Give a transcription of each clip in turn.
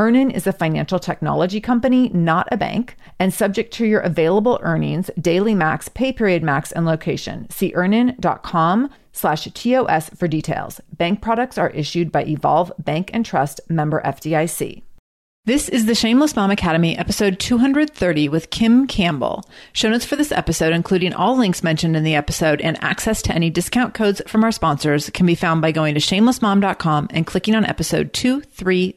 EarnIn is a financial technology company, not a bank, and subject to your available earnings, daily max, pay period max, and location. See earnin.com slash TOS for details. Bank products are issued by Evolve Bank and Trust member FDIC. This is the Shameless Mom Academy, episode 230 with Kym Campbell. Show notes for this episode, including all links mentioned in the episode and access to any discount codes from our sponsors, can be found by going to shamelessmom.com and clicking on episode 230.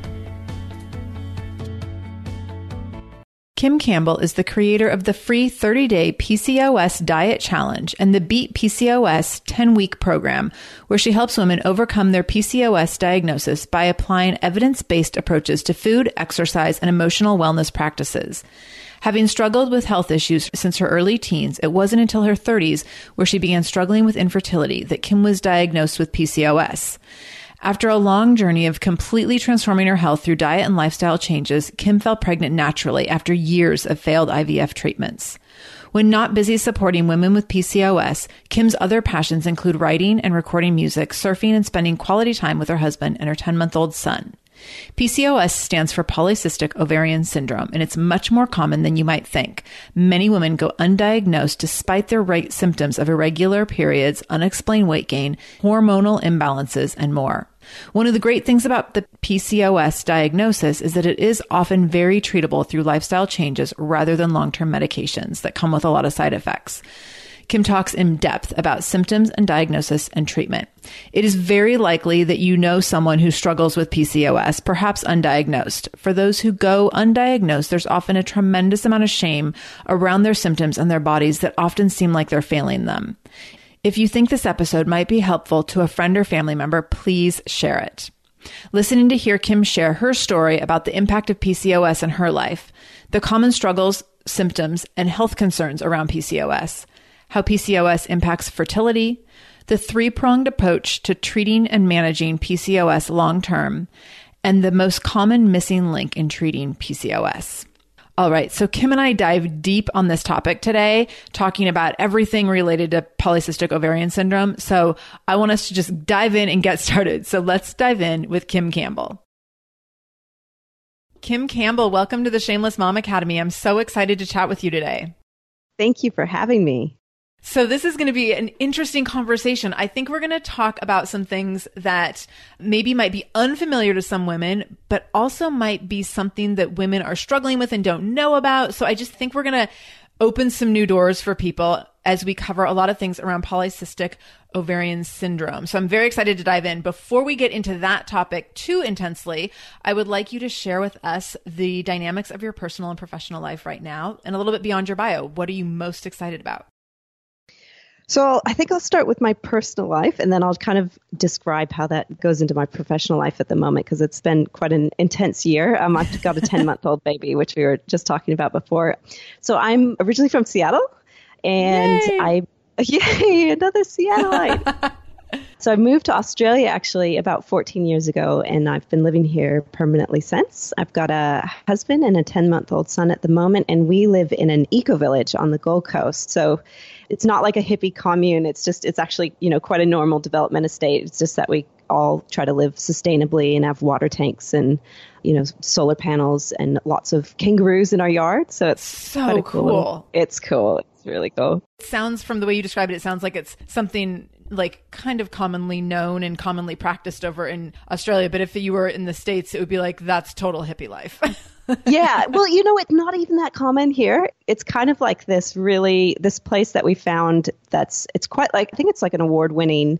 Kym Campbell is the creator of the free 30 day PCOS diet challenge and the Beat PCOS 10 week program, where she helps women overcome their PCOS diagnosis by applying evidence based approaches to food, exercise, and emotional wellness practices. Having struggled with health issues since her early teens, it wasn't until her 30s where she began struggling with infertility that Kym was diagnosed with PCOS. After a long journey of completely transforming her health through diet and lifestyle changes, Kym fell pregnant naturally after years of failed IVF treatments. When not busy supporting women with PCOS, Kym's other passions include writing and recording music, surfing, and spending quality time with her husband and her 10 month old son. PCOS stands for polycystic ovarian syndrome, and it's much more common than you might think. Many women go undiagnosed despite their right symptoms of irregular periods, unexplained weight gain, hormonal imbalances, and more. One of the great things about the PCOS diagnosis is that it is often very treatable through lifestyle changes rather than long term medications that come with a lot of side effects. Kym talks in depth about symptoms and diagnosis and treatment. It is very likely that you know someone who struggles with PCOS, perhaps undiagnosed. For those who go undiagnosed, there's often a tremendous amount of shame around their symptoms and their bodies that often seem like they're failing them. If you think this episode might be helpful to a friend or family member, please share it. Listening to hear Kym share her story about the impact of PCOS in her life, the common struggles, symptoms, and health concerns around PCOS, how PCOS impacts fertility, the three pronged approach to treating and managing PCOS long term, and the most common missing link in treating PCOS. All right, so Kym and I dive deep on this topic today, talking about everything related to polycystic ovarian syndrome. So I want us to just dive in and get started. So let's dive in with Kym Campbell. Kym Campbell, welcome to the Shameless Mom Academy. I'm so excited to chat with you today. Thank you for having me. So this is going to be an interesting conversation. I think we're going to talk about some things that maybe might be unfamiliar to some women, but also might be something that women are struggling with and don't know about. So I just think we're going to open some new doors for people. as we cover a lot of things around polycystic ovarian syndrome. So I'm very excited to dive in. Before we get into that topic too intensely, I would like you to share with us the dynamics of your personal and professional life right now and a little bit beyond your bio. What are you most excited about? So I think I'll start with my personal life and then I'll kind of describe how that goes into my professional life at the moment because it's been quite an intense year. Um, I've got a 10 month old baby, which we were just talking about before. So I'm originally from Seattle and Yay. I, yay, another Seattleite. So I moved to Australia actually about 14 years ago, and I've been living here permanently since. I've got a husband and a 10 month old son at the moment, and we live in an eco village on the Gold Coast. So it's not like a hippie commune. It's just, it's actually, you know, quite a normal development estate. It's just that we all try to live sustainably and have water tanks and, you know, solar panels and lots of kangaroos in our yard. So it's so cool. cool. It's cool. It's really cool. It sounds from the way you describe it, it sounds like it's something like kind of commonly known and commonly practiced over in Australia. But if you were in the States, it would be like, that's total hippie life. yeah. Well, you know, it's not even that common here. It's kind of like this really, this place that we found that's, it's quite like, I think it's like an award winning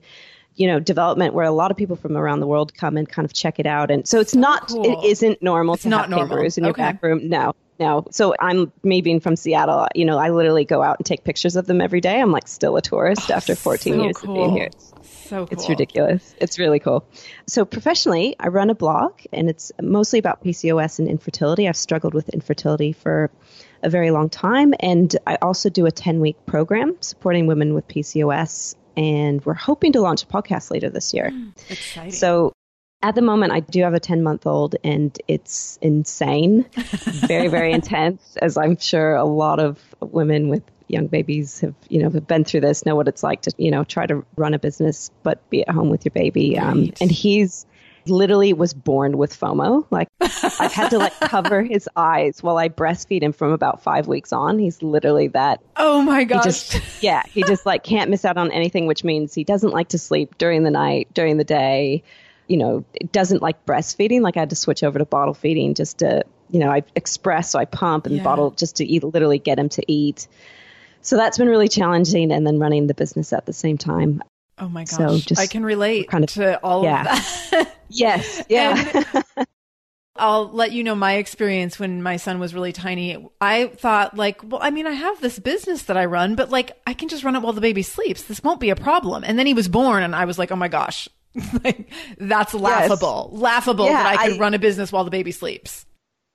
you know development where a lot of people from around the world come and kind of check it out and so it's so not cool. it isn't normal it's to not have normal. kangaroos in your okay. back room no no. So I'm me being from Seattle, you know, I literally go out and take pictures of them every day. I'm like still a tourist oh, after 14 so years cool. of being here. It's, so cool. It's ridiculous. It's really cool. So professionally, I run a blog and it's mostly about PCOS and infertility. I've struggled with infertility for a very long time and I also do a 10 week program supporting women with PCOS and we're hoping to launch a podcast later this year. Mm, exciting. So at the moment, I do have a 10 month old and it's insane. very, very intense, as I'm sure a lot of women with young babies have, you know, have been through this, know what it's like to, you know, try to run a business, but be at home with your baby. Um, and he's literally was born with FOMO. Like I've had to like cover his eyes while I breastfeed him from about five weeks on. He's literally that. Oh my gosh. He just, yeah. He just like can't miss out on anything, which means he doesn't like to sleep during the night, during the day you know, it doesn't like breastfeeding. Like I had to switch over to bottle feeding just to, you know, I express, so I pump and yeah. bottle just to eat, literally get him to eat. So that's been really challenging. And then running the business at the same time. Oh my gosh. So just I can relate kind of, to all yeah. of that. yes. Yeah. I'll let you know my experience when my son was really tiny. I thought like, well, I mean, I have this business that I run, but like I can just run it while the baby sleeps. This won't be a problem. And then he was born and I was like, oh my gosh, like that's laughable. Yes. Laughable yeah, that I could I, run a business while the baby sleeps.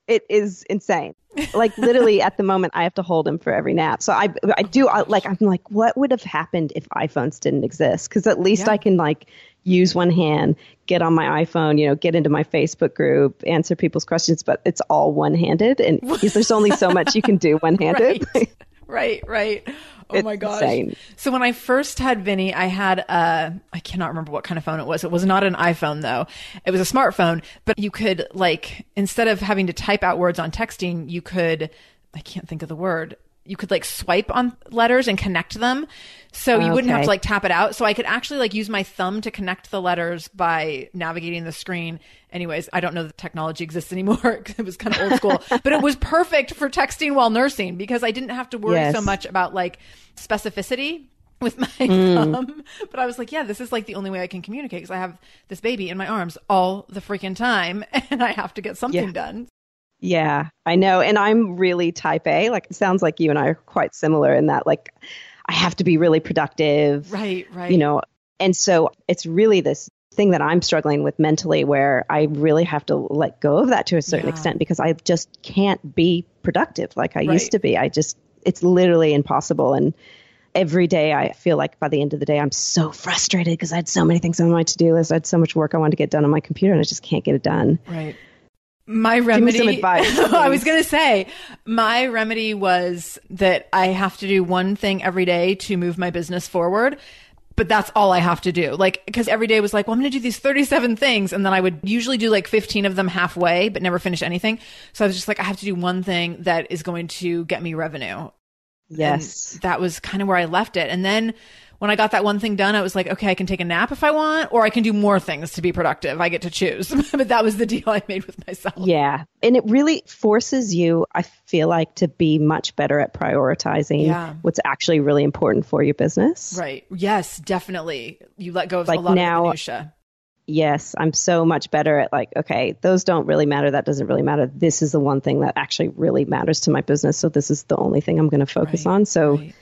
It is insane. Like literally at the moment I have to hold him for every nap. So I I do I, like I'm like what would have happened if iPhones didn't exist? Cuz at least yeah. I can like use one hand, get on my iPhone, you know, get into my Facebook group, answer people's questions, but it's all one-handed and there's only so much you can do one-handed. right. right, right. Oh my gosh. Insane. So when I first had Vinny, I had a, I cannot remember what kind of phone it was. It was not an iPhone though. It was a smartphone, but you could like, instead of having to type out words on texting, you could, I can't think of the word you could like swipe on letters and connect them. So you okay. wouldn't have to like tap it out. So I could actually like use my thumb to connect the letters by navigating the screen. Anyways, I don't know the technology exists anymore. it was kind of old school, but it was perfect for texting while nursing because I didn't have to worry yes. so much about like specificity with my mm. thumb. But I was like, yeah, this is like the only way I can communicate because I have this baby in my arms all the freaking time and I have to get something yeah. done. Yeah, I know. And I'm really type A. Like, it sounds like you and I are quite similar in that, like, I have to be really productive. Right, right. You know, and so it's really this thing that I'm struggling with mentally where I really have to let go of that to a certain yeah. extent because I just can't be productive like I right. used to be. I just, it's literally impossible. And every day I feel like by the end of the day, I'm so frustrated because I had so many things on my to do list. I had so much work I wanted to get done on my computer and I just can't get it done. Right. My remedy. Give me some advice. I was going to say, my remedy was that I have to do one thing every day to move my business forward. But that's all I have to do. Like, cause every day was like, well, I'm going to do these 37 things. And then I would usually do like 15 of them halfway, but never finish anything. So I was just like, I have to do one thing that is going to get me revenue. Yes. And that was kind of where I left it. And then when I got that one thing done, I was like, okay, I can take a nap if I want, or I can do more things to be productive. I get to choose. but that was the deal I made with myself. Yeah. And it really forces you, I feel like, to be much better at prioritizing Yeah. what's actually really important for your business. Right. Yes, definitely. You let go of Like a lot now- of minutia. Yes, I'm so much better at like, okay, those don't really matter. That doesn't really matter. This is the one thing that actually really matters to my business. So this is the only thing I'm going to focus Right, on. So, right.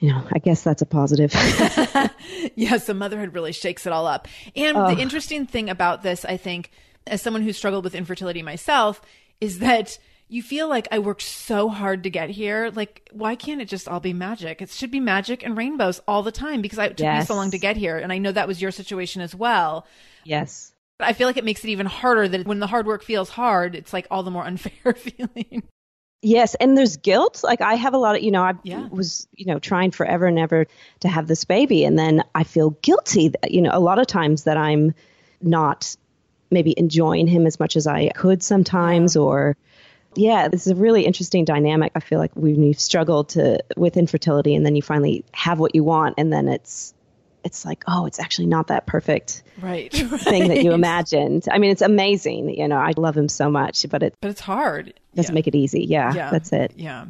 You know, I guess that's a positive. Yes, so motherhood really shakes it all up. And the interesting thing about this, I think, as someone who struggled with infertility myself, is that you feel like I worked so hard to get here. Like, why can't it just all be magic? It should be magic and rainbows all the time because I, it took me so long to get here. And I know that was your situation as well. yes. But I feel like it makes it even harder that when the hard work feels hard, it's like all the more unfair feeling. Yes, and there's guilt. Like I have a lot of, you know, I Yeah. was, you know, trying forever and ever to have this baby, and then I feel guilty. That, you know, a lot of times that I'm not maybe enjoying him as much as I could sometimes, or yeah, this is a really interesting dynamic. I feel like when you struggle to with infertility, and then you finally have what you want, and then it's it's like, oh, it's actually not that perfect Right. thing that you imagined. I mean, it's amazing. You know, I love him so much, but it But it's hard. Doesn't yeah. make it easy. Yeah, yeah. that's it. Yeah.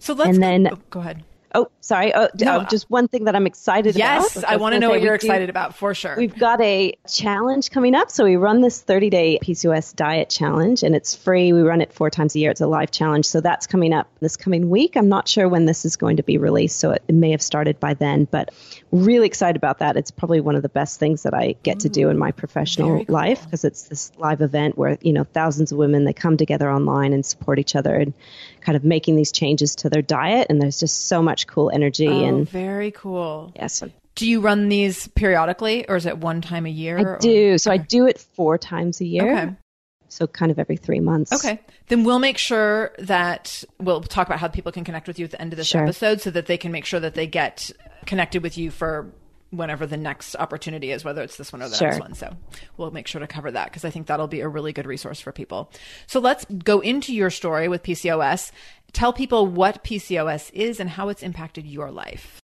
So let's And go- then- oh, go ahead. Oh, sorry. Oh, No, oh, uh, just one thing that I'm excited Yes, about. Yes, I want to know what you're do- excited about for sure. We've got a challenge coming up. So we run this 30 day PCOS diet challenge and it's free. We run it four times a year. It's a live challenge. So that's coming up this coming week. I'm not sure when this is going to be released. So it, it may have started by then, but really excited about that. It's probably one of the best things that I get to do in my professional cool. life because it's this live event where, you know, thousands of women, they come together online and support each other and kind of making these changes to their diet. And there's just so much cool energy oh, and very cool. yeah, so Do you run these periodically or is it one time a year? I or- do. So I do it four times a year. Okay. So kind of every three months. Okay. Then we'll make sure that we'll talk about how people can connect with you at the end of this Sure. episode so that they can make sure that they get connected with you for whenever the next opportunity is, whether it's this one or the next one. So we'll make sure to cover that because I think that'll be a really good resource for people. So let's go into your story with PCOS. Tell people what PCOS is and how it's impacted your life.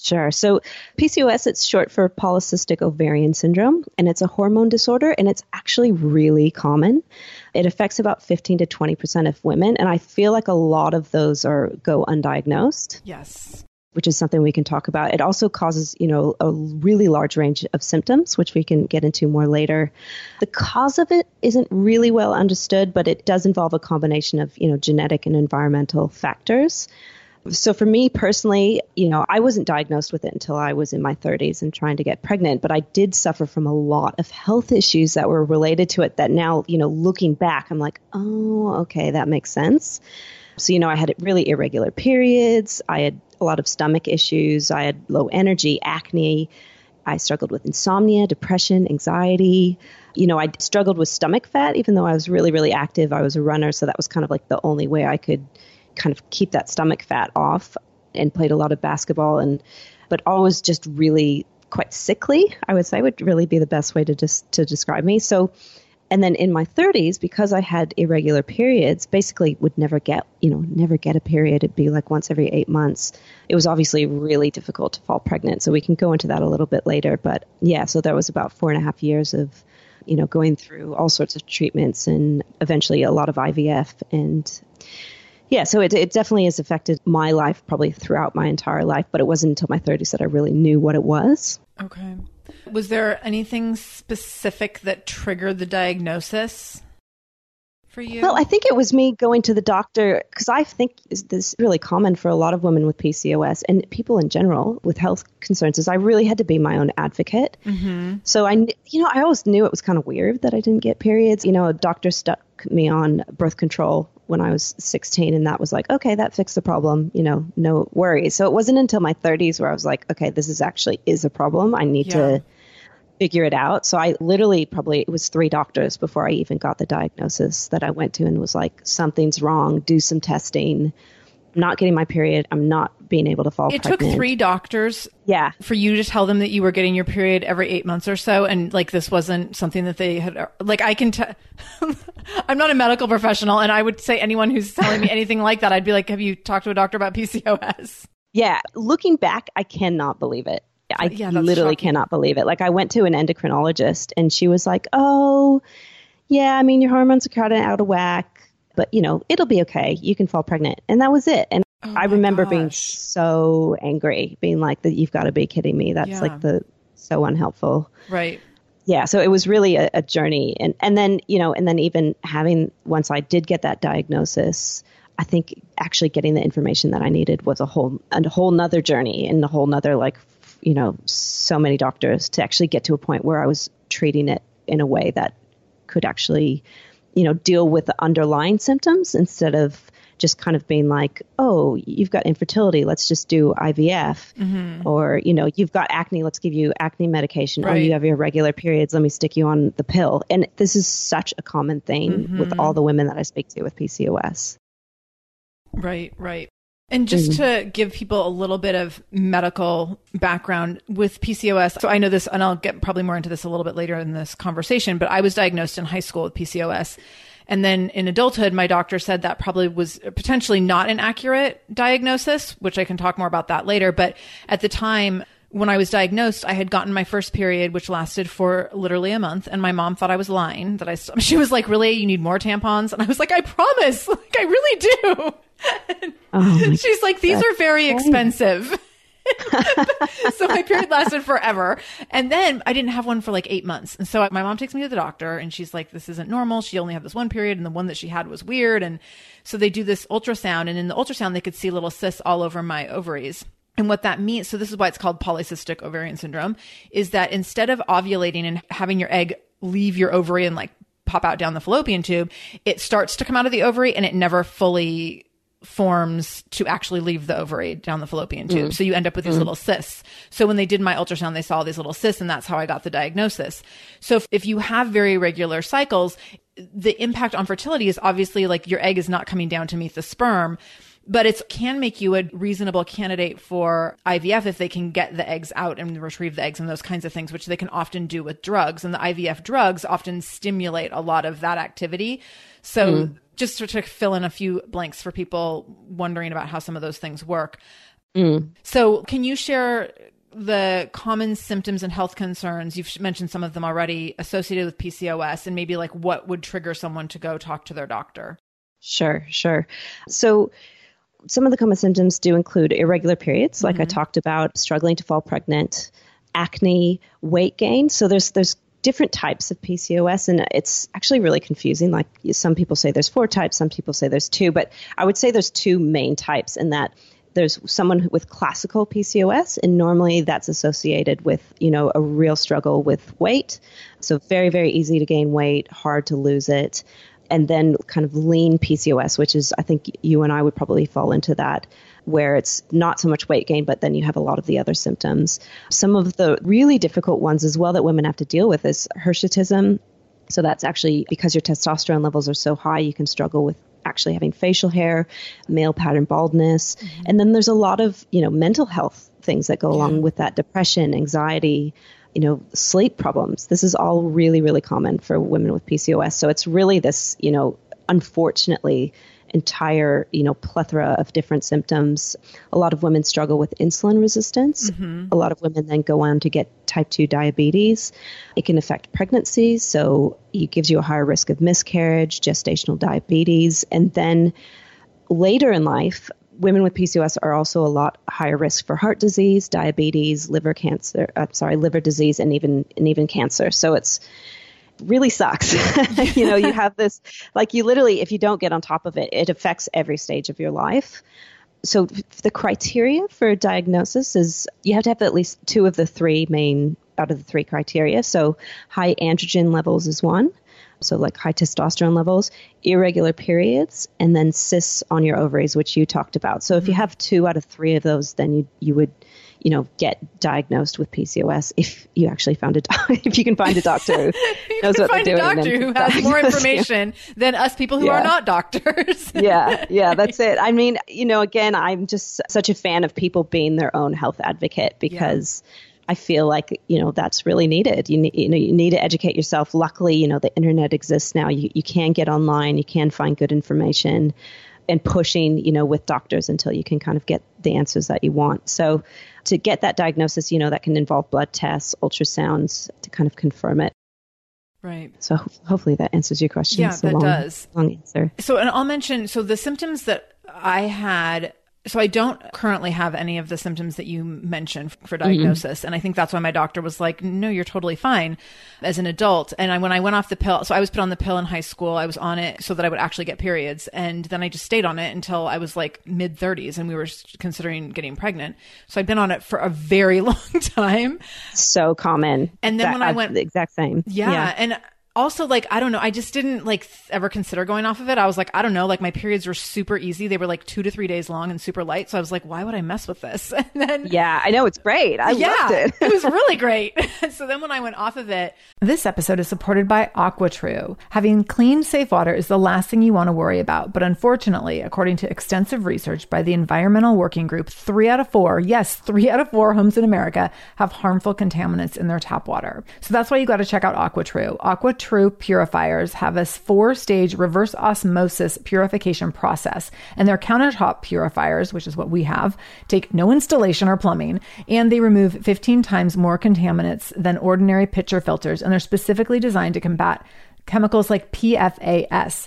Sure. So PCOS, it's short for polycystic ovarian syndrome, and it's a hormone disorder, and it's actually really common. It affects about 15 to 20% of women, and I feel like a lot of those are go undiagnosed. Yes. Which is something we can talk about. It also causes, you know, a really large range of symptoms, which we can get into more later. The cause of it isn't really well understood, but it does involve a combination of, you know, genetic and environmental factors. So for me personally, you know, I wasn't diagnosed with it until I was in my 30s and trying to get pregnant, but I did suffer from a lot of health issues that were related to it that now, you know, looking back, I'm like, "Oh, okay, that makes sense." So, you know, I had really irregular periods. I had a lot of stomach issues. I had low energy, acne. I struggled with insomnia, depression, anxiety. You know, I struggled with stomach fat, even though I was really, really active. I was a runner, so that was kind of like the only way I could kind of keep that stomach fat off and played a lot of basketball and but always just really quite sickly, I would say would really be the best way to just to describe me. So and then in my 30s, because I had irregular periods, basically would never get, you know, never get a period. It'd be like once every eight months. It was obviously really difficult to fall pregnant. So we can go into that a little bit later. But yeah, so there was about four and a half years of, you know, going through all sorts of treatments and eventually a lot of IVF. And yeah, so it, it definitely has affected my life probably throughout my entire life. But it wasn't until my 30s that I really knew what it was. Okay. Was there anything specific that triggered the diagnosis for you? Well, I think it was me going to the doctor because I think this is really common for a lot of women with PCOS and people in general with health concerns. Is I really had to be my own advocate. mm-hmm. So I, you know, I always knew it was kind of weird that I didn't get periods. You know, a doctor stuck me on birth control when I was 16, and that was like, okay, that fixed the problem. You know, no worries. So it wasn't until my 30s where I was like, okay, this is actually is a problem. I need Yeah. to figure it out. So I literally probably it was three doctors before I even got the diagnosis that I went to and was like, something's wrong. Do some testing. I'm not getting my period. I'm not being able to fall It pregnant. took three doctors Yeah. for you to tell them that you were getting your period every eight months or so, and like this wasn't something that they had. Like I can tell, I'm not a medical professional, and I would say anyone who's telling me anything like that, I'd be like, "Have you talked to a doctor about PCOS?" Yeah, looking back, I cannot believe it. I Yeah, literally shocking. cannot believe it. Like I went to an endocrinologist and she was like, "Oh, yeah, I mean your hormones are kind of out of whack, but you know, it'll be okay. You can fall pregnant." And that was it. And Oh I remember being so angry, being like that you've got to be kidding me. That's Yeah. like the so unhelpful. Right. Yeah, so it was really a, a journey and and then, you know, and then even having once I did get that diagnosis, I think actually getting the information that I needed was a whole a whole nother journey and a whole nother like you know, so many doctors to actually get to a point where I was treating it in a way that could actually, you know, deal with the underlying symptoms instead of just kind of being like, oh, you've got infertility, let's just do IVF. Mm-hmm. Or, you know, you've got acne, let's give you acne medication. Oh, Right. you have your regular periods, let me stick you on the pill. And this is such a common thing mm-hmm. with all the women that I speak to with PCOS. Right, right. And just mm-hmm. to give people a little bit of medical background with PCOS. So I know this, and I'll get probably more into this a little bit later in this conversation, but I was diagnosed in high school with PCOS. And then in adulthood, my doctor said that probably was potentially not an accurate diagnosis, which I can talk more about that later. But at the time, when I was diagnosed, I had gotten my first period, which lasted for literally a month, and my mom thought I was lying. That I, st- she was like, "Really, you need more tampons?" And I was like, "I promise, like I really do." Oh She's like, "These are very expensive." so my period lasted forever, and then I didn't have one for like eight months. And so my mom takes me to the doctor, and she's like, "This isn't normal. She only had this one period, and the one that she had was weird." And so they do this ultrasound, and in the ultrasound, they could see little cysts all over my ovaries. And what that means, so this is why it's called polycystic ovarian syndrome, is that instead of ovulating and having your egg leave your ovary and like pop out down the fallopian tube, it starts to come out of the ovary and it never fully forms to actually leave the ovary down the fallopian tube. Mm. So you end up with these mm. little cysts. So when they did my ultrasound, they saw these little cysts and that's how I got the diagnosis. So if, if you have very irregular cycles, the impact on fertility is obviously like your egg is not coming down to meet the sperm but it can make you a reasonable candidate for IVF if they can get the eggs out and retrieve the eggs and those kinds of things, which they can often do with drugs. And the IVF drugs often stimulate a lot of that activity. So hmm. just to, to fill in a few blanks for people wondering about how some of those things work. Hmm. So can you share the common symptoms and health concerns you've mentioned some of them already associated with PCOS and maybe like what would trigger someone to go talk to their doctor? Sure, sure. So, some of the common symptoms do include irregular periods, like I mm-hmm. talked about, struggling to fall pregnant, acne, weight gain. So there's there's different types of PCOS, and it's actually really confusing. Like some people say there's four types, some people say there's two, but I would say there's two main types, in that there's someone with classical PCOS, and normally that's associated with you know a real struggle with weight. So very very easy to gain weight, hard to lose it and then kind of lean PCOS, which is, I think you and I would probably fall into that, where it's not so much weight gain, but then you have a lot of the other symptoms. Some of the really difficult ones as well that women have to deal with is hirsutism. So that's actually because your testosterone levels are so high, you can struggle with actually having facial hair, male pattern baldness. Mm-hmm. And then there's a lot of, you know, mental health things that go along with that depression, anxiety, you know, sleep problems. This is all really, really common for women with PCOS. So it's really this, you know, unfortunately, entire, you know, plethora of different symptoms. A lot of women struggle with insulin resistance. Mm-hmm. A lot of women then go on to get type 2 diabetes. It can affect pregnancies, so it gives you a higher risk of miscarriage, gestational diabetes, and then later in life, women with PCOS are also a lot higher risk for heart disease, diabetes, liver cancer, uh, sorry, liver disease, and even and even cancer. So it's really sucks. you know, you have this like you literally, if you don't get on top of it, it affects every stage of your life. So the criteria for diagnosis is you have to have at least two of the three main out of the three criteria. So high androgen levels is one. So like high testosterone levels, irregular periods, and then cysts on your ovaries, which you talked about. So if you mm-hmm. have two out of three of those, then you you would, you know, get diagnosed with PCOS if you actually found a doc- if you can find a doctor who you knows can what find they're a doing. doctor who has more diagnose you. information than us people who Yeah. are not doctors. yeah, yeah, that's it. I mean, you know, again, I'm just such a fan of people being their own health advocate because I feel like you know that's really needed. You need, you know, you need to educate yourself. Luckily, you know, the internet exists now. You you can get online. You can find good information. and pushing, you know, with doctors until you can kind of get the answers that you want. So to get that diagnosis, you know, that can involve blood tests, ultrasounds to kind of confirm it. Right. So ho- hopefully that answers your question. Yeah, that long, does. Long answer. So, and I'll mention so the symptoms that I had. So I don't currently have any of the symptoms that you mentioned for diagnosis, mm-hmm. and I think that's why my doctor was like, "No, you're totally fine as an adult." And I, when I went off the pill, so I was put on the pill in high school. I was on it so that I would actually get periods, and then I just stayed on it until I was like mid 30s, and we were considering getting pregnant. So I've been on it for a very long time. So common. And then that, when I went the exact same, yeah, yeah. and also like i don't know i just didn't like ever consider going off of it. I was like i don't know like my periods were super easy. They were like two to three days long and super light. So i was like why would i mess with this? And then yeah i know it's great. I yeah, loved it. it was really great. So then when i went off of it this episode is supported by AquaTru. Having clean safe water is the last thing you want to worry about. But unfortunately according to extensive research by the environmental working group three out of four yes three out of four homes in america have harmful contaminants in their tap water. So that's why you got to check out AquaTru. AquaTru True purifiers have a four stage reverse osmosis purification process, and their countertop purifiers, which is what we have, take no installation or plumbing, and they remove 15 times more contaminants than ordinary pitcher filters, and they're specifically designed to combat chemicals like PFAS,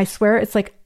I swear it's like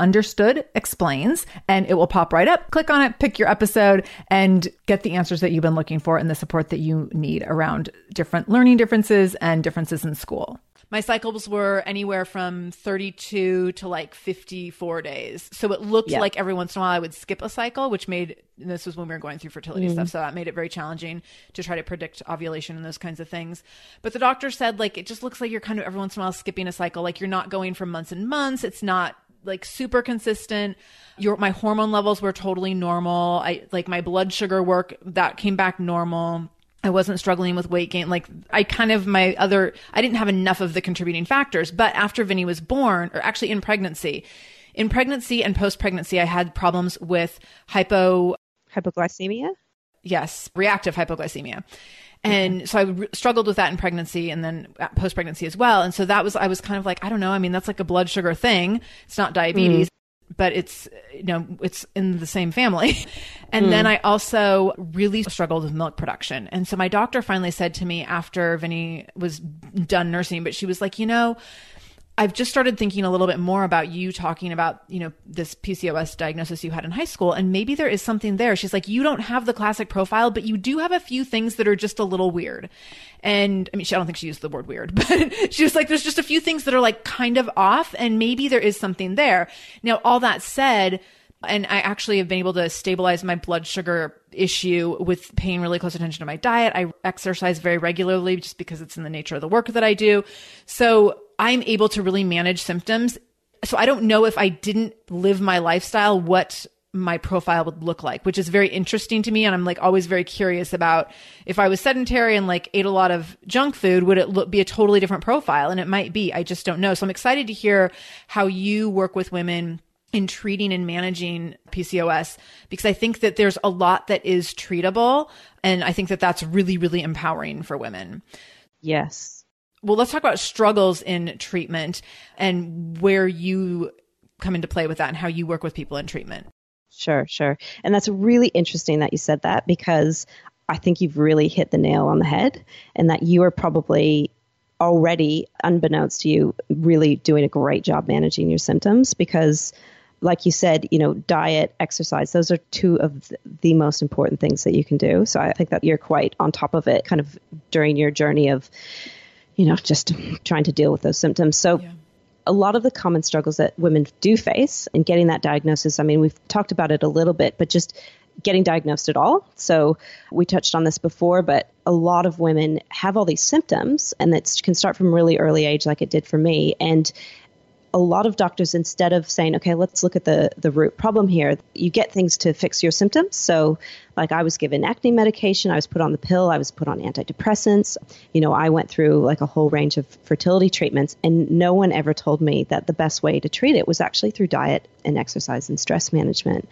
Understood Explains, and it will pop right up. Click on it, pick your episode, and get the answers that you've been looking for and the support that you need around different learning differences and differences in school my cycles were anywhere from 32 to like 54 days. So it looked yeah. like every once in a while I would skip a cycle, which made this was when we were going through fertility mm. stuff. So that made it very challenging to try to predict ovulation and those kinds of things. But the doctor said, like, it just looks like you're kind of every once in a while skipping a cycle. Like you're not going for months and months. It's not like super consistent. Your my hormone levels were totally normal. I like my blood sugar work that came back normal. I wasn't struggling with weight gain. Like I kind of my other I didn't have enough of the contributing factors. But after Vinny was born, or actually in pregnancy, in pregnancy and post pregnancy, I had problems with hypo hypoglycemia. Yes, reactive hypoglycemia. And so I struggled with that in pregnancy and then post pregnancy as well. And so that was, I was kind of like, I don't know. I mean, that's like a blood sugar thing. It's not diabetes. Mm. But it's, you know, it's in the same family. and mm. then I also really struggled with milk production. And so my doctor finally said to me after Vinny was done nursing, but she was like, you know, I've just started thinking a little bit more about you talking about, you know, this PCOS diagnosis you had in high school. And maybe there is something there. She's like, you don't have the classic profile, but you do have a few things that are just a little weird. And I mean, she, I don't think she used the word weird, but she was like, there's just a few things that are like kind of off and maybe there is something there. Now, all that said, and I actually have been able to stabilize my blood sugar issue with paying really close attention to my diet. I exercise very regularly just because it's in the nature of the work that I do. So I'm able to really manage symptoms. So I don't know if I didn't live my lifestyle, what my profile would look like, which is very interesting to me. And I'm like always very curious about if I was sedentary and like ate a lot of junk food, would it look, be a totally different profile? And it might be. I just don't know. So I'm excited to hear how you work with women in treating and managing PCOS because I think that there's a lot that is treatable. And I think that that's really, really empowering for women. Yes well, let's talk about struggles in treatment and where you come into play with that and how you work with people in treatment. Sure, sure. And that's really interesting that you said that because I think you've really hit the nail on the head and that you are probably already, unbeknownst to you, really doing a great job managing your symptoms because like you said, you know, diet, exercise, those are two of the most important things that you can do. So I think that you're quite on top of it kind of during your journey of you know, just trying to deal with those symptoms. So, yeah. a lot of the common struggles that women do face in getting that diagnosis, I mean, we've talked about it a little bit, but just getting diagnosed at all. So, we touched on this before, but a lot of women have all these symptoms, and it can start from really early age, like it did for me. And a lot of doctors instead of saying okay let's look at the the root problem here you get things to fix your symptoms. So like i was given acne medication i was put on the pill i was put on antidepressants. You know i went through like a whole range of fertility treatments and no one ever told me that the best way to treat it was actually through diet and exercise and stress management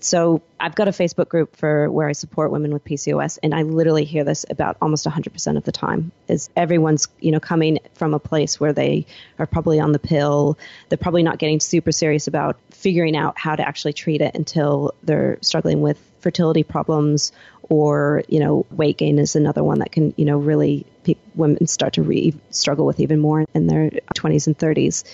so I've got a Facebook group for where I support women with PCOS, and I literally hear this about almost 100% of the time. Is everyone's you know coming from a place where they are probably on the pill, they're probably not getting super serious about figuring out how to actually treat it until they're struggling with fertility problems or you know weight gain is another one that can you know really pe- women start to re- struggle with even more in their 20s and 30s.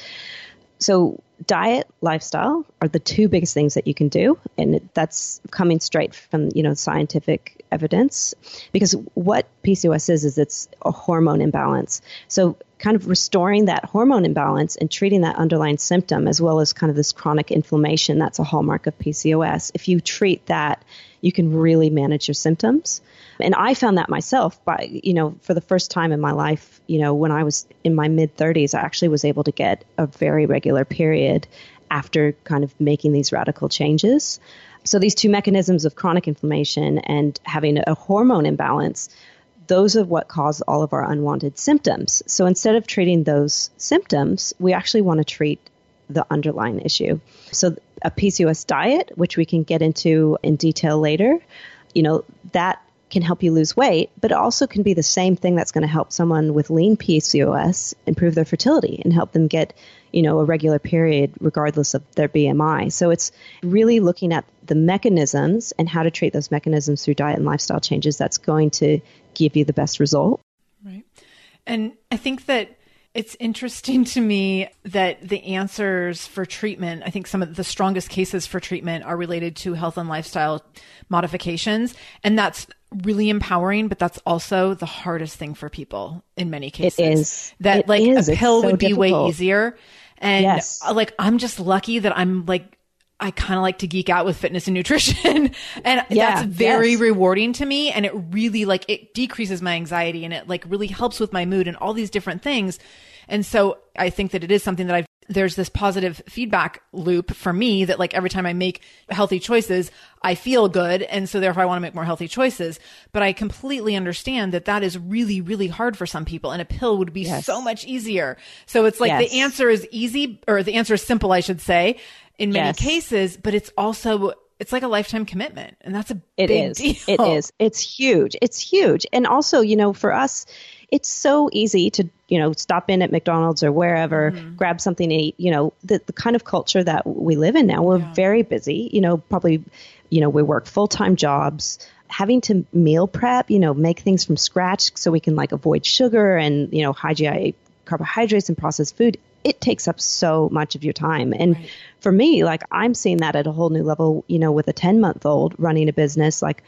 So diet, lifestyle are the two biggest things that you can do, and that's coming straight from you know scientific evidence. Because what PCOS is is it's a hormone imbalance. So kind of restoring that hormone imbalance and treating that underlying symptom as well as kind of this chronic inflammation that's a hallmark of PCOS. If you treat that, you can really manage your symptoms. And I found that myself by, you know, for the first time in my life, you know, when I was in my mid 30s, I actually was able to get a very regular period after kind of making these radical changes. So these two mechanisms of chronic inflammation and having a hormone imbalance, those are what cause all of our unwanted symptoms. So instead of treating those symptoms, we actually want to treat the underlying issue. So a PCOS diet, which we can get into in detail later, you know, that can help you lose weight, but it also can be the same thing that's going to help someone with lean PCOS improve their fertility and help them get, you know, a regular period regardless of their BMI. So it's really looking at the mechanisms and how to treat those mechanisms through diet and lifestyle changes that's going to give you the best result. Right. And I think that it's interesting to me that the answers for treatment, I think some of the strongest cases for treatment are related to health and lifestyle modifications. And that's really empowering, but that's also the hardest thing for people in many cases. It is. That it like is. a pill so would be difficult. way easier. And yes. Uh, like, I'm just lucky that I'm like, I kind of like to geek out with fitness and nutrition. and yeah, that's very yes. rewarding to me. And it really like, it decreases my anxiety and it like really helps with my mood and all these different things. And so I think that it is something that I've, there's this positive feedback loop for me that like every time I make healthy choices, I feel good. And so therefore I want to make more healthy choices. But I completely understand that that is really, really hard for some people and a pill would be Yes. so much easier. So it's like Yes. the answer is easy or the answer is simple, I should say in many Yes. cases, but it's also it's like a lifetime commitment. And that's a it big is. deal. It is. It's huge. It's huge. And also, you know, for us, it's so easy to, you know, stop in at McDonald's or wherever, Mm-hmm. grab something to eat. You know, the, the kind of culture that we live in now, we're very busy. You know, probably, you know, we work full time jobs. Having to meal prep, you know, make things from scratch so we can like avoid sugar and, you know, high GI carbohydrates and processed food, it takes up so much of your time. And for me, like I'm seeing that at a whole new level, you know, with a 10 month old running a business, like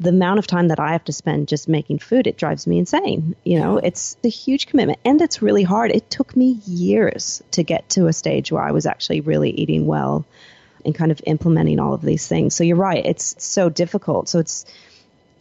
the amount of time that I have to spend just making food, it drives me insane. You know, it's a huge commitment and it's really hard. It took me years to get to a stage where I was actually really eating well and kind of implementing all of these things. So you're right. It's so difficult. So it's,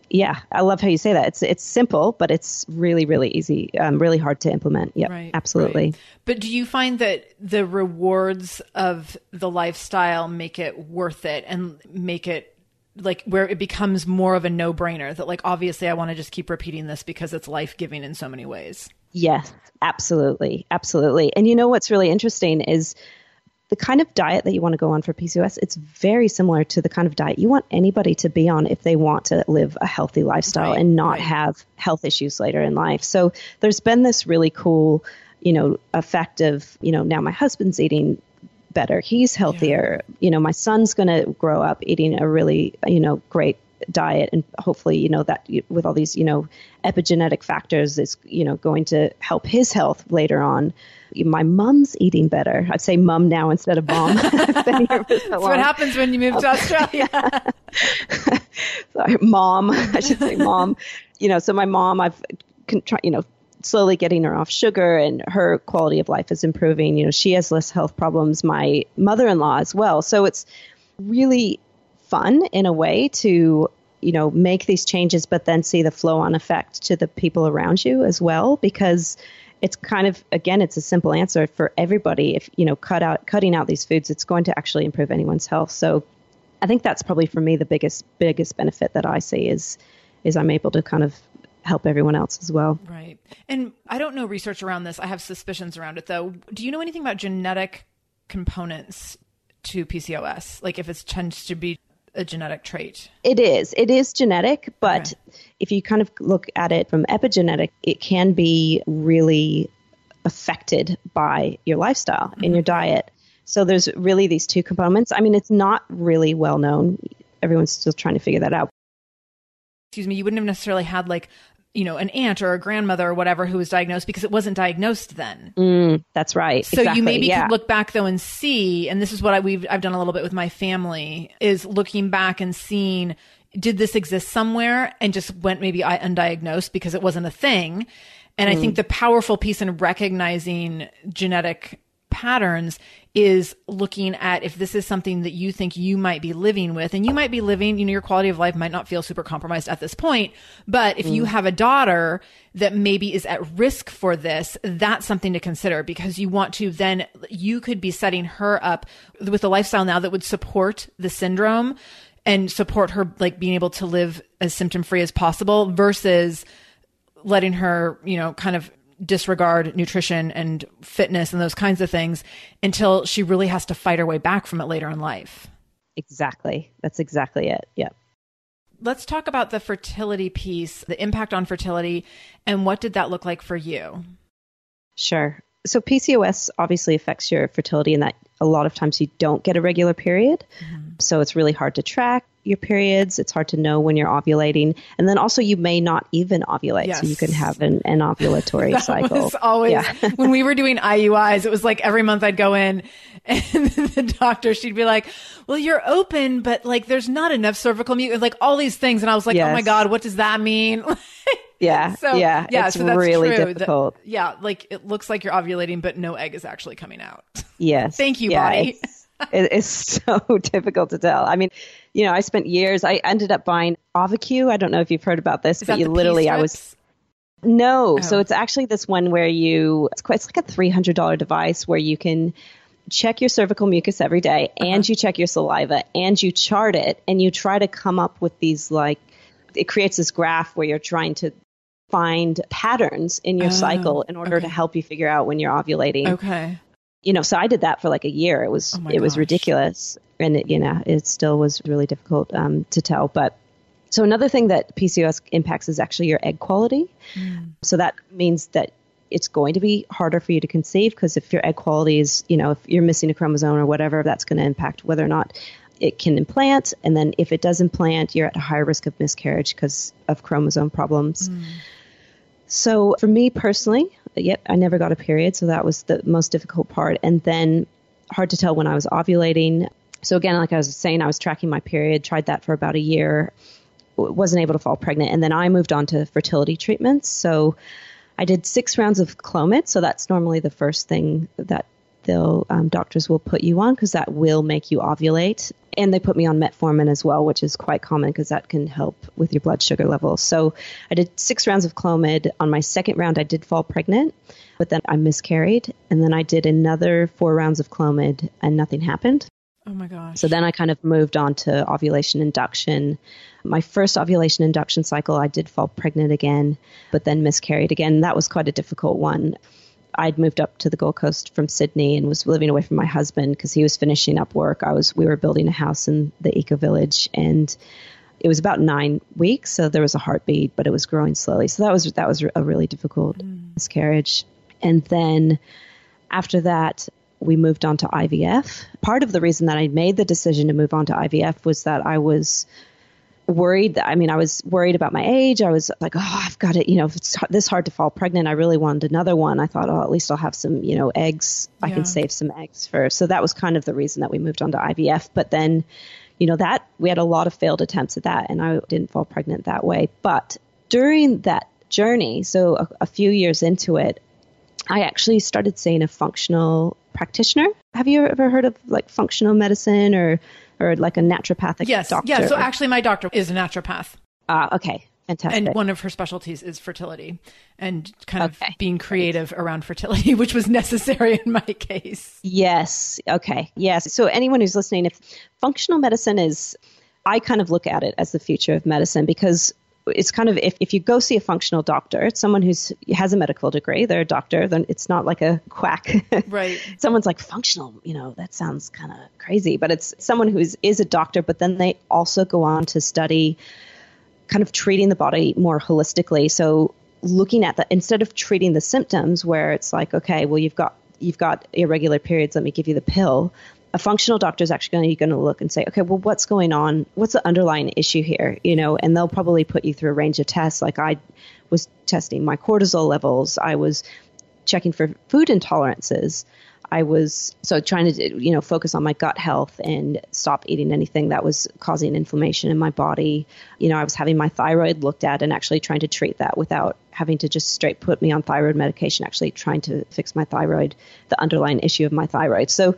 yeah, I love how you say that. It's it's simple, but it's really really easy, um, really hard to implement. Yeah, Right, absolutely. right. But do you find that the rewards of the lifestyle make it worth it and make it like where it becomes more of a no brainer that like obviously I want to just keep repeating this because it's life giving in so many ways. Yes, absolutely, absolutely. And you know what's really interesting is the kind of diet that you want to go on for PCOS. It's very similar to the kind of diet you want anybody to be on if they want to live a healthy lifestyle Right, and not right. have health issues later in life. So there's been this really cool, you know, effect of you know now my husband's eating better. He's healthier. You know, my son's going to grow up eating a really, you know, great diet and hopefully, you know, that with all these, you know, epigenetic factors is, you know, going to help his health later on. My mom's eating better. I'd say mom now instead of mom. Been here for so That's long. what happens when you move to Australia. Sorry, mom. I should say mom. You know, so my mom, I've you know, slowly getting her off sugar and her quality of life is improving. You know, she has less health problems. My mother-in-law as well. So it's really fun in a way to you know make these changes but then see the flow on effect to the people around you as well because it's kind of again it's a simple answer for everybody if you know cut out cutting out these foods it's going to actually improve anyone's health so i think that's probably for me the biggest biggest benefit that i see is is i'm able to kind of help everyone else as well Right. And I don't know research around this. I have suspicions around it though. Do you know anything about genetic components to PCOS? Like if it tends to be a genetic trait? It is. It is genetic, but if you kind of look at it from epigenetic, it can be really affected by your lifestyle and your mm-hmm. diet. So there's really these two components. I mean, it's not really well known. Everyone's still trying to figure that out. Excuse me, you wouldn't have necessarily had like, you know, an aunt or a grandmother or whatever who was diagnosed because it wasn't diagnosed then. Mm, that's right. So exactly. you maybe yeah. could look back though and see, and this is what I, we've I've done a little bit with my family is looking back and seeing did this exist somewhere and just went maybe undiagnosed because it wasn't a thing. And I think mm. the powerful piece in recognizing genetic patterns is looking at if this is something that you think you might be living with. And you might be living you know your quality of life might not feel super compromised at this point but if you mm. have a daughter that maybe is at risk for this that's something to consider because you want to then you could be setting her up with a lifestyle now that would support the syndrome and support her like being able to live as symptom free as possible versus letting her, you know, kind of disregard nutrition and fitness and those kinds of things until she really has to fight her way back from it later in life. Exactly. That's exactly it. Yeah. Let's talk about the fertility piece, the impact on fertility, and what did that look like for you? Sure. So PCOS obviously affects your fertility in that a lot of times you don't get a regular period. Mm-hmm. So it's really hard to track your periods. It's hard to know when you're ovulating. And then also you may not even ovulate. So you can have an, an ovulatory That cycle. always Yeah. when we were doing IUIs, it was like every month I'd go in and the doctor, she'd be like, well, you're open, but like there's not enough cervical mucus, like all these things. And I was like, oh my God, what does that mean? Yeah. So yeah. yeah, it's so that's really true. That- difficult. yeah, like it looks like you're ovulating, but no egg is actually coming out. Yes. Thank you, yeah, body. It's, it- it's so difficult to tell. I mean, you know, I spent years, I ended up buying OvaCue. I don't know if you've heard about this, Is but you literally, I was, no. So Oh. it's actually this one where you, it's quite, it's like a $300 device where you can check your cervical mucus every day Uh-huh. and you check your saliva and you chart it and you try to come up with these like, it creates this graph where you're trying to find patterns in your Oh, cycle in order okay. to help you figure out when you're ovulating. Okay. you know, so I did that for like a year. It was Oh it was ridiculous, and it, you know, it still was really difficult um, to tell. But so another thing that PCOS impacts is actually your egg quality. Hmm. So that means that it's going to be harder for you to conceive because if your egg quality is, you know, if you're missing a chromosome or whatever, that's going to impact whether or not it can implant. And then if it does implant, you're at a higher risk of miscarriage because of chromosome problems. Hmm. So for me personally, yep, I never got a period, so that was the most difficult part. And then hard to tell when I was ovulating. So again, like I was saying, I was tracking my period, tried that for about a year, wasn't able to fall pregnant, and then I moved on to fertility treatments. So I did six rounds of Clomid, so that's normally the first thing that they'll um, doctors will put you on because that will make you ovulate. And they put me on metformin as well, which is quite common because that can help with your blood sugar levels. So I did six rounds of Clomid. On my second round, I did fall pregnant, but then I miscarried. And then I did another four rounds of Clomid, and nothing happened. Oh my gosh. So then I kind of moved on to ovulation induction. My first ovulation induction cycle, I did fall pregnant again, but then miscarried again. That was quite a difficult one. I'd moved up to the Gold Coast from Sydney and was living away from my husband because he was finishing up work. I was we were building a house in the eco village and it was about nine weeks, so there was a heartbeat, but it was growing slowly. So that was that was a really difficult mm. miscarriage. And then after that, we moved on to IVF. Part of the reason that I made the decision to move on to IVF was that I was worried that I mean I was worried about my age. I was like, oh, I've got it. You know, if it's this hard to fall pregnant, I really wanted another one. I thought, oh, at least I'll have some, you know, eggs. I can save some eggs for. So that was kind of the reason that we moved on to IVF. But then, you know, that we had a lot of failed attempts at that, and I didn't fall pregnant that way. But during that journey, so a, a few years into it, I actually started seeing a functional practitioner. Have you ever heard of like functional medicine or or like a naturopathic yes. doctor? Yeah. So actually, my doctor is a naturopath. Ah, okay, fantastic. And one of her specialties is fertility and kind of being creative around fertility, which was necessary in my case. Yes. Okay. Yes. So anyone who's listening, if functional medicine is, I kind of look at it as the future of medicine because it's kind of if, if you go see a functional doctor, it's someone who's has a medical degree, they're a doctor, then it's not like a quack. Right. Someone's like functional, you know, that sounds kind of crazy, but it's someone who is, is a doctor, but then they also go on to study kind of treating the body more holistically. So looking at the instead of treating the symptoms where it's like, okay, well you've got you've got irregular periods, let me give you the pill. A functional doctor is actually going to look and say, okay, well, what's going on? What's the underlying issue here? You know, and they'll probably put you through a range of tests. Like I was testing my cortisol levels. I was checking for food intolerances. I was so trying to you know focus on my gut health and stop eating anything that was causing inflammation in my body. You know, I was having my thyroid looked at and actually trying to treat that without having to just straight put me on thyroid medication. Actually, trying to fix my thyroid, the underlying issue of my thyroid. So,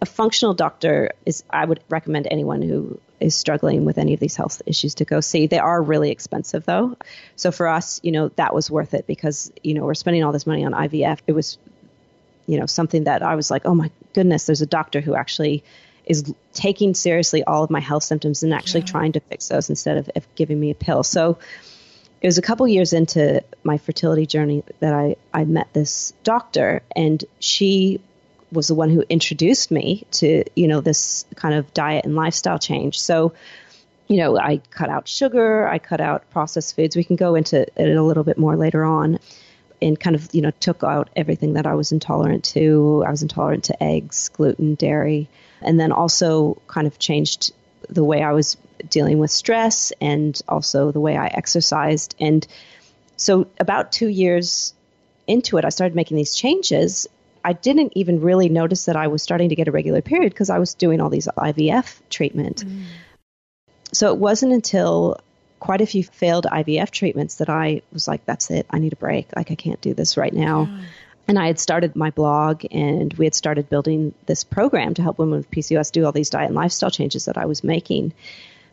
a functional doctor is I would recommend anyone who is struggling with any of these health issues to go see. They are really expensive though. So for us, you know, that was worth it because, you know, we're spending all this money on IVF. It was you know, something that I was like, "Oh my goodness, there's a doctor who actually is taking seriously all of my health symptoms and actually trying to fix those instead of, of giving me a pill." So it was a couple years into my fertility journey that I, I met this doctor and she was the one who introduced me to you know this kind of diet and lifestyle change. So you know i cut out sugar i cut out processed foods. We can go into it a little bit more later on and kind of you know took out everything that i was intolerant to. I was intolerant to eggs gluten dairy and then also kind of changed the way i was dealing with stress and also the way i exercised. And so about two years into it i started making these changes I didn't even really notice that I was starting to get a regular period because I was doing all these IVF treatment. Mm. So it wasn't until quite a few failed IVF treatments that I was like, that's it. I need a break. Like, I can't do this right now. And I had started my blog and we had started building this program to help women with PCOS do all these diet and lifestyle changes that I was making.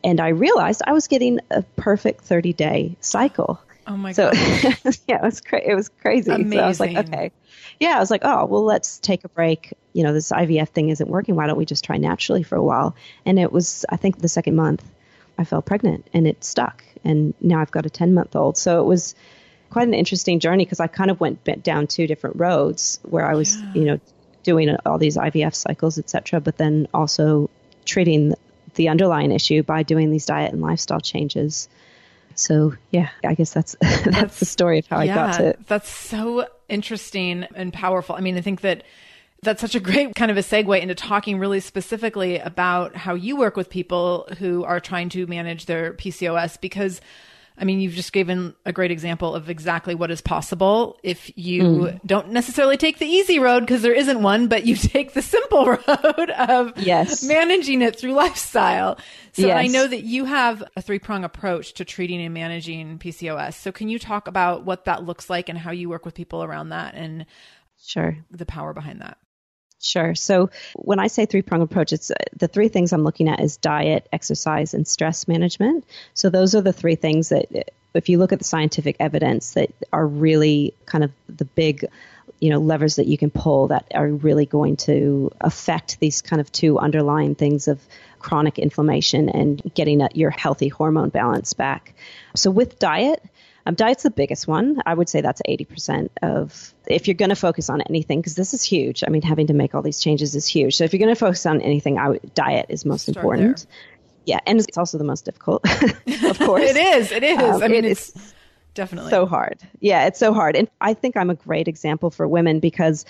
And I realized I was getting a perfect 30 day cycle. Oh my So god. yeah, it was cra- it was crazy. So I was like, okay, yeah, I was like, oh well, let's take a break. You know, this IVF thing isn't working. Why don't we just try naturally for a while? And it was, I think, the second month, I fell pregnant, and it stuck. And now I've got a ten month old. So it was quite an interesting journey because I kind of went down two different roads where I was, you know, doing all these IVF cycles, etc., but then also treating the underlying issue by doing these diet and lifestyle changes. So yeah, I guess that's that's, that's the story of how yeah, I got to. That's so interesting and powerful. I mean, I think that that's such a great kind of a segue into talking really specifically about how you work with people who are trying to manage their PCOS because I mean, you've just given a great example of exactly what is possible if you mm. don't necessarily take the easy road because there isn't one, but you take the simple road of yes. managing it through lifestyle. So yes. I know that you have a three prong approach to treating and managing PCOS. So can you talk about what that looks like and how you work with people around that and sure the power behind that? Sure. So when I say three prong approach, it's uh, the three things I'm looking at is diet, exercise, and stress management. So those are the three things that, uh, if you look at the scientific evidence, that are really kind of the big, you know, levers that you can pull that are really going to affect these kind of two underlying things of chronic inflammation and getting your healthy hormone balance back. So with diet, um, diet's the biggest one. I would say that's 80% of, if you're going to focus on anything, because this is huge. I mean, having to make all these changes is huge. So if you're going to focus on anything, I would, diet is most Start important. There. Yeah, and it's also the most difficult, of course. it is. It is. Um, I mean, it's, it's definitely so hard. Yeah, it's so hard. And I think I'm a great example for women because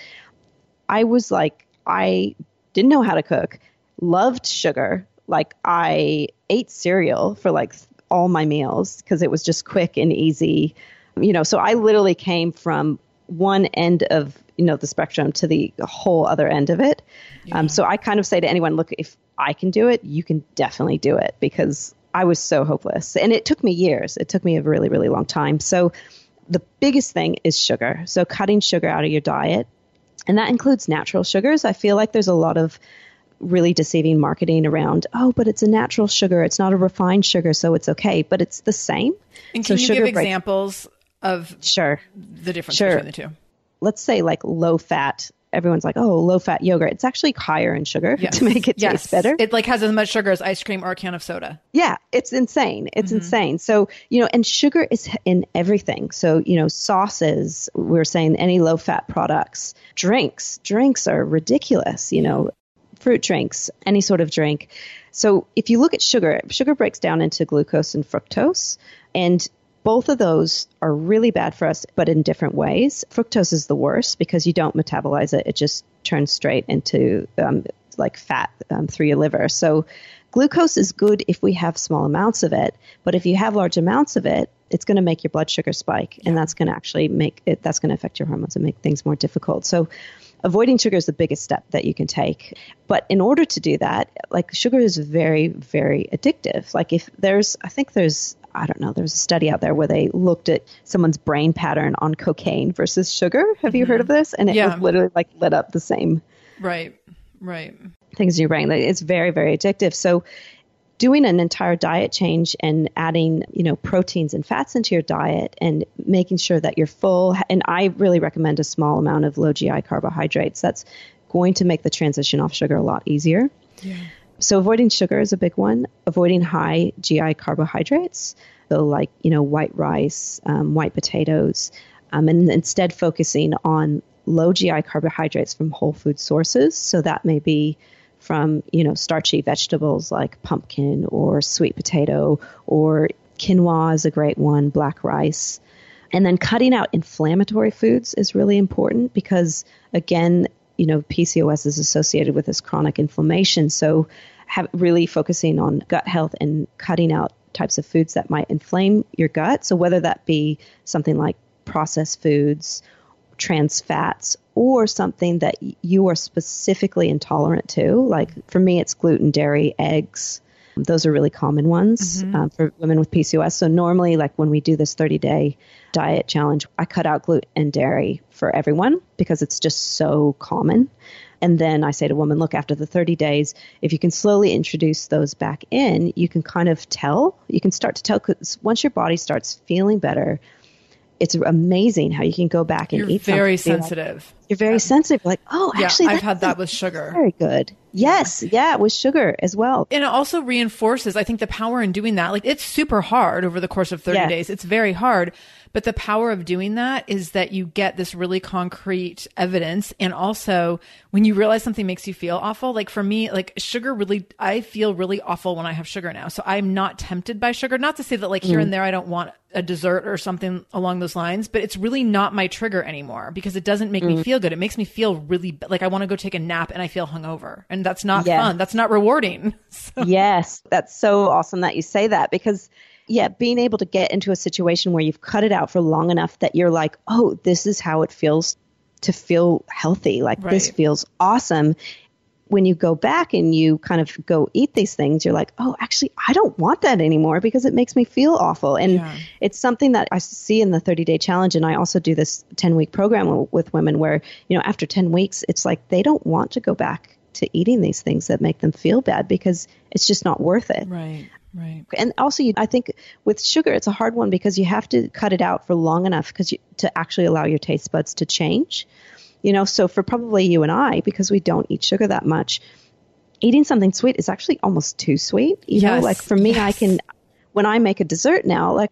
I was like, I didn't know how to cook, loved sugar. Like, I ate cereal for like all my meals because it was just quick and easy. You know, so I literally came from one end of you know the spectrum to the whole other end of it. Yeah. Um, so I kind of say to anyone, look, if I can do it, you can definitely do it because I was so hopeless, and it took me years. It took me a really really long time. So the biggest thing is sugar. So cutting sugar out of your diet, and that includes natural sugars. I feel like there's a lot of really deceiving marketing around, oh, but it's a natural sugar. It's not a refined sugar, so it's okay. But it's the same. And can so you give break- examples of sure the difference sure. between the two? Let's say like low fat. Everyone's like, oh, low fat yogurt. It's actually higher in sugar yes. to make it yes. taste better. It like has as much sugar as ice cream or a can of soda. Yeah, it's insane. It's mm-hmm. insane. So you know, and sugar is in everything. So you know, sauces. We are saying any low fat products, drinks. Drinks are ridiculous. You know, fruit drinks, any sort of drink. So if you look at sugar, sugar breaks down into glucose and fructose, and both of those are really bad for us, but in different ways. Fructose is the worst because you don't metabolize it; it just turns straight into um, like fat um, through your liver. So glucose is good if we have small amounts of it, but if you have large amounts of it, it's going to make your blood sugar spike, and that's going to actually make it. That's going to affect your hormones and make things more difficult. So avoiding sugar is the biggest step that you can take. But in order to do that, like sugar is very, very addictive. Like if there's, I think there's, I don't know, there's a study out there where they looked at someone's brain pattern on cocaine versus sugar. Have you mm-hmm. heard of this? And it yeah. was literally like lit up the same. Right, right. Things in your brain. It's very, very addictive. So doing an entire diet change and adding, you know, proteins and fats into your diet and making sure that you're full. And I really recommend a small amount of low GI carbohydrates. That's going to make the transition off sugar a lot easier. Yeah. So avoiding sugar is a big one. Avoiding high GI carbohydrates, so like you know white rice, um, white potatoes, um, and instead focusing on low GI carbohydrates from whole food sources. So that may be from, you know, starchy vegetables like pumpkin or sweet potato or quinoa is a great one, black rice. And then cutting out inflammatory foods is really important because, again, you know, PCOS is associated with this chronic inflammation. So, have, really focusing on gut health and cutting out types of foods that might inflame your gut. So, whether that be something like processed foods trans fats or something that you are specifically intolerant to. Like for me, it's gluten, dairy, eggs. Those are really common ones mm-hmm. uh, for women with PCOS. So normally, like when we do this 30 day diet challenge, I cut out gluten and dairy for everyone because it's just so common. And then I say to women, look, after the 30 days, if you can slowly introduce those back in, you can kind of tell. You can start to tell because once your body starts feeling better, it's amazing how you can go back and you're eat. Very sensitive. Like, you're very yeah. sensitive. Like, oh, yeah, actually, I've had that with sugar. Very good. Yes, yeah, with sugar as well. And it also reinforces, I think, the power in doing that. Like, it's super hard over the course of 30 yeah. days. It's very hard. But the power of doing that is that you get this really concrete evidence. And also when you realize something makes you feel awful, like for me, like sugar really, I feel really awful when I have sugar now. So I'm not tempted by sugar. Not to say that like here mm. and there, I don't want a dessert or something along those lines, but it's really not my trigger anymore because it doesn't make mm. me feel good. It makes me feel really like I want to go take a nap and I feel hungover. And that's not yeah. fun. That's not rewarding. So. Yes, that's so awesome that you say that because yeah, being able to get into a situation where you've cut it out for long enough that you're like, oh, this is how it feels to feel healthy. Like right. this feels awesome. When you go back and you kind of go eat these things, you're like, oh, actually, I don't want that anymore because it makes me feel awful. And yeah. it's something that I see in the 30 day challenge. And I also do this 10 week program with women where, you know, after 10 weeks, it's like they don't want to go back to eating these things that make them feel bad because it's just not worth it. Right. Right. And also, you, I think with sugar, it's a hard one because you have to cut it out for long enough because to actually allow your taste buds to change. You know, so for probably you and I, because we don't eat sugar that much, eating something sweet is actually almost too sweet. You yes. know, like for me, yes. I can, when I make a dessert now, like,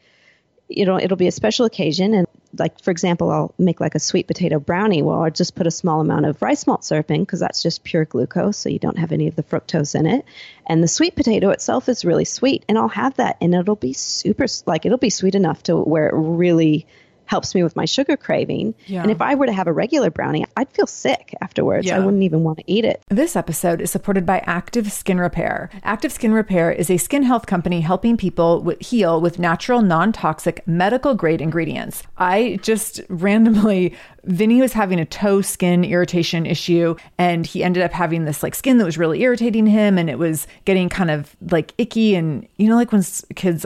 you know, it'll be a special occasion and like for example, I'll make like a sweet potato brownie. Well, I'll just put a small amount of rice malt syrup in because that's just pure glucose, so you don't have any of the fructose in it. And the sweet potato itself is really sweet, and I'll have that, and it'll be super like it'll be sweet enough to where it really helps me with my sugar craving. Yeah. And if I were to have a regular brownie, I'd feel sick afterwards. Yeah. I wouldn't even want to eat it. This episode is supported by Active Skin Repair. Active Skin Repair is a skin health company helping people with, heal with natural, non toxic, medical grade ingredients. I just randomly Vinny was having a toe skin irritation issue and he ended up having this like skin that was really irritating him and it was getting kind of like icky and you know like when kids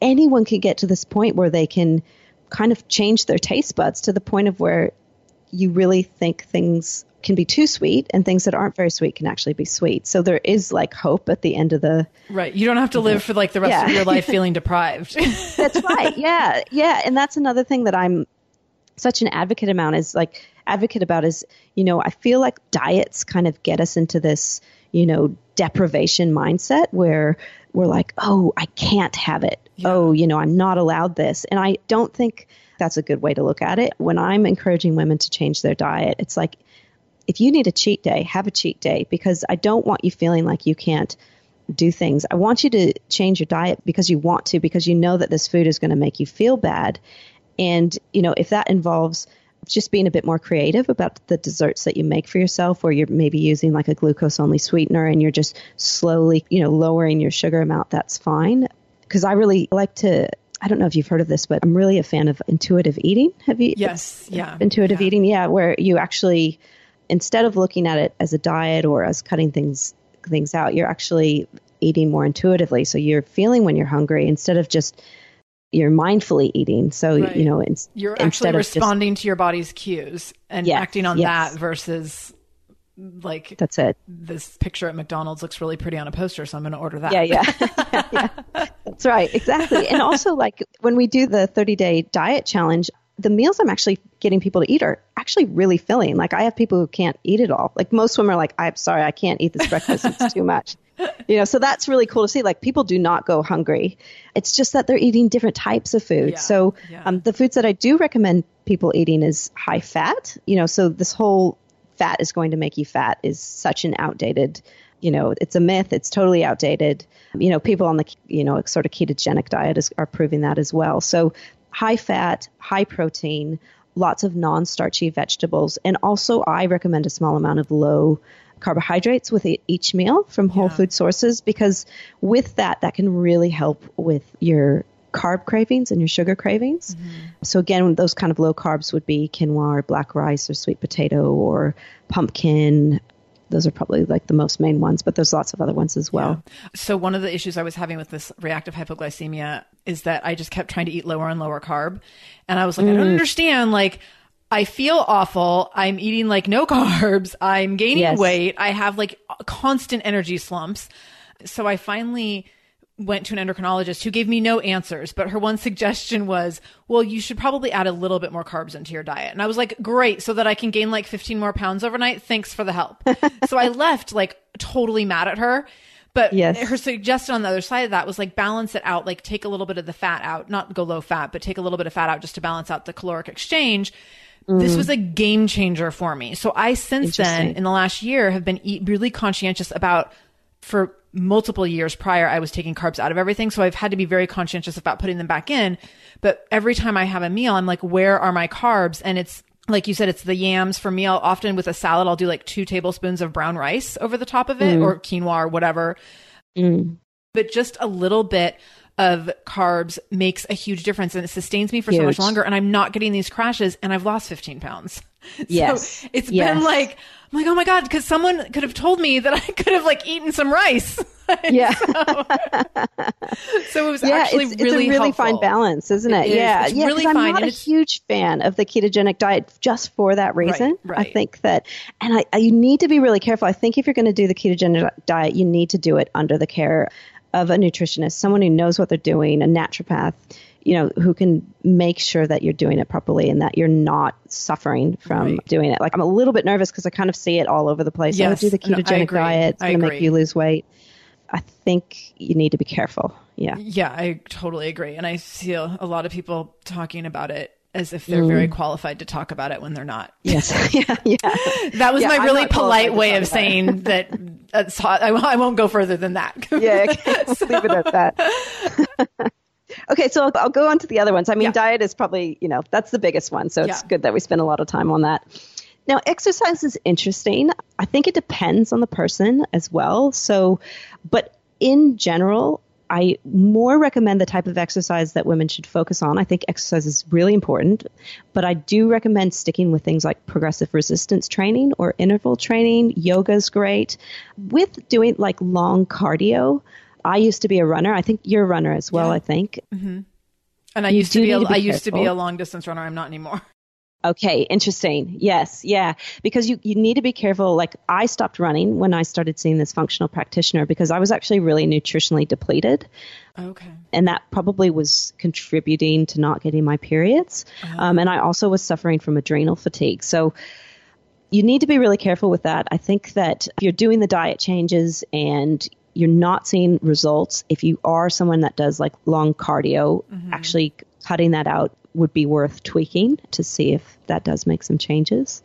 anyone can get to this point where they can kind of change their taste buds to the point of where you really think things can be too sweet and things that aren't very sweet can actually be sweet. So there is like hope at the end of the Right. You don't have to live for like the rest yeah. of your life feeling deprived. that's right. Yeah. Yeah, and that's another thing that I'm such an advocate amount is like advocate about is, you know, I feel like diets kind of get us into this, you know, deprivation mindset where we're like, "Oh, I can't have it yeah. oh, you know, I'm not allowed this. And I don't think that's a good way to look at it. When I'm encouraging women to change their diet, it's like, if you need a cheat day, have a cheat day because I don't want you feeling like you can't do things. I want you to change your diet because you want to, because you know that this food is going to make you feel bad. And, you know, if that involves just being a bit more creative about the desserts that you make for yourself, or you're maybe using like a glucose only sweetener and you're just slowly, you know, lowering your sugar amount, that's fine. Because I really like to I don't know if you've heard of this, but I'm really a fan of intuitive eating. Have you? Yes. Yeah. Intuitive yeah. eating. Yeah. Where you actually, instead of looking at it as a diet or as cutting things, things out, you're actually eating more intuitively. So you're feeling when you're hungry instead of just, you're mindfully eating. So, right. you know, it's you're actually responding just, to your body's cues and yes, acting on yes. that versus like that's it this picture at mcdonald's looks really pretty on a poster so i'm going to order that yeah yeah. yeah that's right exactly and also like when we do the 30 day diet challenge the meals i'm actually getting people to eat are actually really filling. Like i have people who can't eat it all. Like most women are like i'm sorry i can't eat this breakfast. It's too much. You know so that's really cool to see. Like people do not go hungry. It's just that they're eating different types of food. Yeah, so yeah. Um, the foods that i do recommend people eating is high fat you know so this whole fat is going to make you fat is such an outdated you know it's a myth. It's totally outdated. You know people on the you know sort of ketogenic diet is, are proving that as well. So high fat high protein lots of non-starchy vegetables and also i recommend a small amount of low carbohydrates with each meal from whole yeah. food sources because with that that can really help with your carb cravings and your sugar cravings. Mm-hmm. So again, those kind of low carbs would be quinoa or black rice or sweet potato or pumpkin. Those are probably like the most main ones, but there's lots of other ones as well. Yeah. So one of the issues I was having with this reactive hypoglycemia is that I just kept trying to eat lower and lower carb. And I was like, mm. I don't mm. understand. Like, I feel awful. I'm eating like no carbs. I'm gaining yes. weight. I have like constant energy slumps. So I finally went to an endocrinologist who gave me no answers, but her one suggestion was, well, you should probably add a little bit more carbs into your diet. And I was like, great, so that I can gain like 15 more pounds overnight. Thanks for the help. so I left like totally mad at her. But yes. her suggestion on the other side of that was like balance it out, like take a little bit of the fat out, not go low fat, but take a little bit of fat out just to balance out the caloric exchange. Mm. This was a game changer for me. So I since then in the last year have been really conscientious about for multiple years prior, I was taking carbs out of everything. So I've had to be very conscientious about putting them back in. But every time I have a meal, I'm like, where are my carbs? And it's like you said, it's the yams for me. I'll often with a salad, I'll do like two tablespoons of brown rice over the top of it mm. or quinoa or whatever. Mm. But just a little bit of carbs makes a huge difference and it sustains me for huge. so much longer. And I'm not getting these crashes and I've lost 15 pounds. Yes. So it's yes. been like, I'm like, oh my God, because someone could have told me that I could have like eaten some rice. yeah. so, so, it was yeah, actually it's, really It's a really helpful. fine balance, isn't it? it yeah. Is. yeah. Really I'm fine. not a huge fan of the ketogenic diet just for that reason. Right, right. I think that, and I, I, you need to be really careful. I think if you're going to do the ketogenic diet, you need to do it under the care of a nutritionist, someone who knows what they're doing, a naturopath you know, who can make sure that you're doing it properly and that you're not suffering from right. doing it. Like I'm a little bit nervous because I kind of see it all over the place. Yes. Oh, do the ketogenic no, diet. It's going to make you lose weight. I think you need to be careful. Yeah. Yeah, I totally agree. And I see a lot of people talking about it as if they're mm. very qualified to talk about it when they're not. Yes. yeah. Yeah. That was yeah, my really polite way of saying that. I, I, won't go further than that. yeah. Okay. so. Leave it at that. Okay, so I'll, I'll, go on to the other ones. I mean, yeah. diet is probably, you know, that's the biggest one. So it's yeah. good that we spend a lot of time on that. Now, exercise is interesting. I think it depends on the person as well. So, but in general, I more recommend the type of exercise that women should focus on. I think exercise is really important, but I do recommend sticking with things like progressive resistance training or interval training. Yoga is great. With doing like long cardio, I used to be a runner. I think you're a runner as well. Yeah. I think. Mm-hmm. And I you used to be. A, to be I used to be a long distance runner. I'm not anymore. Okay, interesting. Yes, yeah, because you you need to be careful. Like I stopped running when I started seeing this functional practitioner because I was actually really nutritionally depleted. Okay. And that probably was contributing to not getting my periods. Uh-huh. Um, and I also was suffering from adrenal fatigue. So you need to be really careful with that. I think that if you're doing the diet changes and you're not seeing results, if you are someone that does like long cardio, mm-hmm. actually cutting that out would be worth tweaking to see if that does make some changes.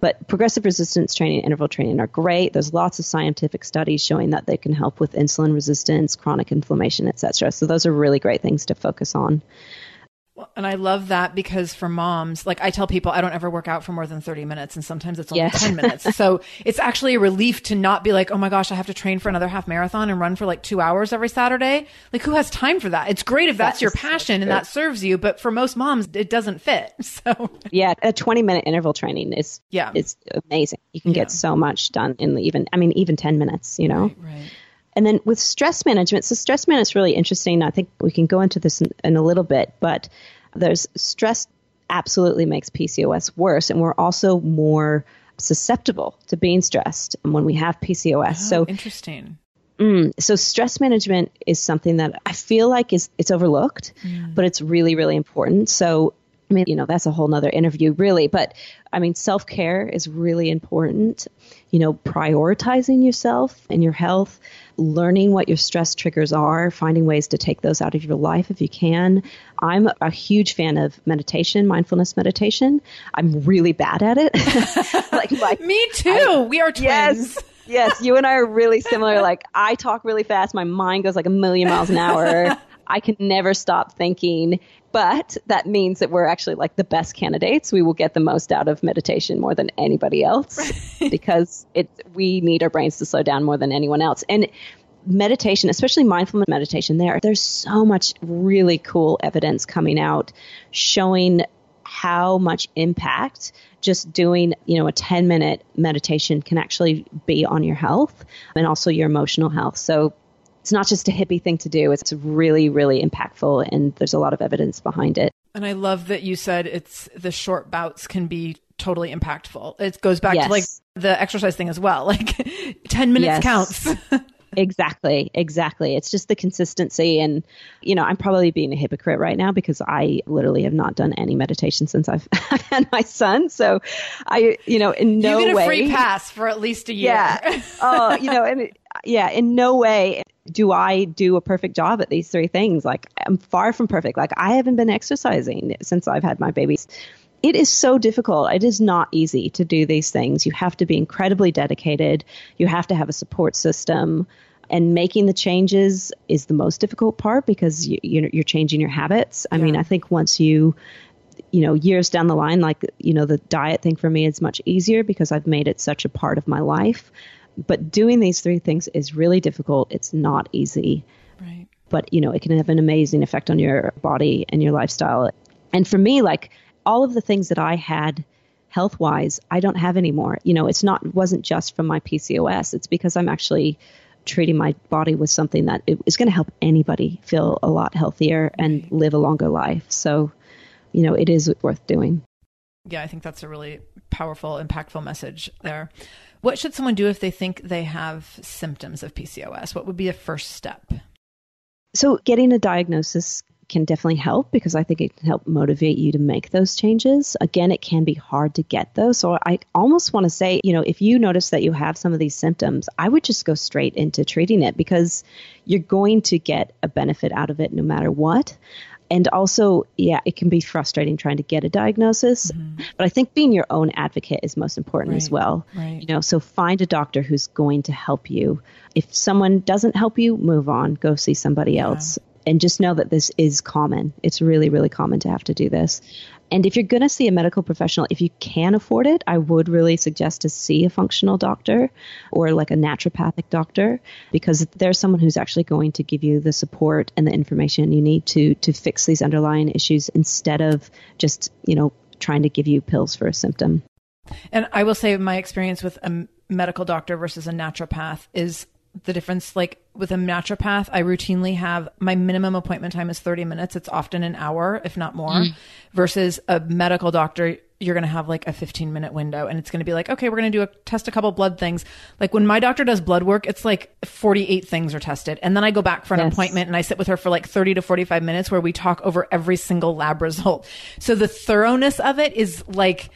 But progressive resistance training and interval training are great. There's lots of scientific studies showing that they can help with insulin resistance, chronic inflammation, etc. So those are really great things to focus on. And I love that because for moms, like I tell people, I don't ever work out for more than 30 minutes. And sometimes it's only yes. 10 minutes. so it's actually a relief to not be like, oh my gosh, I have to train for another half marathon and run for like two hours every Saturday. Like who has time for that? It's great if that's, that's your passion so and that serves you. But for most moms, it doesn't fit. So yeah, a 20 minute interval training is, yeah, it's amazing. You can yeah. get so much done in even, I mean, even 10 minutes, you know? Right, right. And then with stress management, so stress management is really interesting. I think we can go into this in, in a little bit, but there's stress absolutely makes PCOS worse, and we're also more susceptible to being stressed when we have PCOS. Oh, so interesting. Mm, so stress management is something that I feel like is it's overlooked, mm. but it's really really important. So I mean, you know, that's a whole nother interview, really. But I mean, self care is really important. You know, prioritizing yourself and your health, learning what your stress triggers are, finding ways to take those out of your life if you can. I'm a huge fan of meditation, mindfulness meditation. I'm really bad at it. like, like, me too. I, we are twins. Yes. Yes, you and I are really similar. Like I talk really fast, my mind goes like a million miles an hour. I can never stop thinking. But that means that we're actually like the best candidates. We will get the most out of meditation more than anybody else because it we need our brains to slow down more than anyone else. And meditation, especially mindfulness meditation, there there's so much really cool evidence coming out showing how much impact just doing, you know, a 10 minute meditation can actually be on your health and also your emotional health. So it's not just a hippie thing to do. It's really, really impactful, and there's a lot of evidence behind it. And I love that you said it's the short bouts can be totally impactful. It goes back yes. to like the exercise thing as well. Like 10 minutes yes. counts. exactly. Exactly. It's just the consistency. And, you know, I'm probably being a hypocrite right now because I literally have not done any meditation since I've, had my son. So I, you know, in no you get a way. free pass for at least a year. Yeah. Oh, you know, and yeah, in no way do I do a perfect job at these three things? Like, I'm far from perfect. Like, I haven't been exercising since I've had my babies. It is so difficult. It is not easy to do these things. You have to be incredibly dedicated. You have to have a support system. And making the changes is the most difficult part because you, you're changing your habits. I yeah. mean, I think once you you know, years down the line, like, you know, the diet thing for me is much easier because I've made it such a part of my life but doing these three things is really difficult. It's not easy. Right. But, you know, it can have an amazing effect on your body and your lifestyle. And for me, like all of the things that I had health wise, I don't have anymore. You know, it's not wasn't just from my PCOS. It's because I'm actually treating my body with something that is going to help anybody feel a lot healthier and live a longer life. So, you know, it is worth doing. Yeah, I think that's a really powerful, impactful message there. What should someone do if they think they have symptoms of PCOS? What would be the first step? So, getting a diagnosis can definitely help because I think it can help motivate you to make those changes. Again, it can be hard to get those. So I almost want to say, you know, if you notice that you have some of these symptoms, I would just go straight into treating it because you're going to get a benefit out of it no matter what and also, yeah, it can be frustrating trying to get a diagnosis. Mm-hmm. But I think being your own advocate is most important right, as well. Right. You know, so find a doctor who's going to help you. If someone doesn't help you, move on, go see somebody yeah. else. And just know that this is common. It's really, really common to have to do this. And if you're going to see a medical professional, if you can afford it, I would really suggest to see a functional doctor or like a naturopathic doctor because there's someone who's actually going to give you the support and the information you need to to fix these underlying issues instead of just, you know, trying to give you pills for a symptom. And I will say my experience with a medical doctor versus a naturopath is the difference like with a naturopath i routinely have my minimum appointment time is 30 minutes it's often an hour if not more mm. versus a medical doctor you're going to have like a 15 minute window and it's going to be like okay we're going to do a test a couple blood things like when my doctor does blood work it's like 48 things are tested and then i go back for an yes. appointment and i sit with her for like 30 to 45 minutes where we talk over every single lab result so the thoroughness of it is like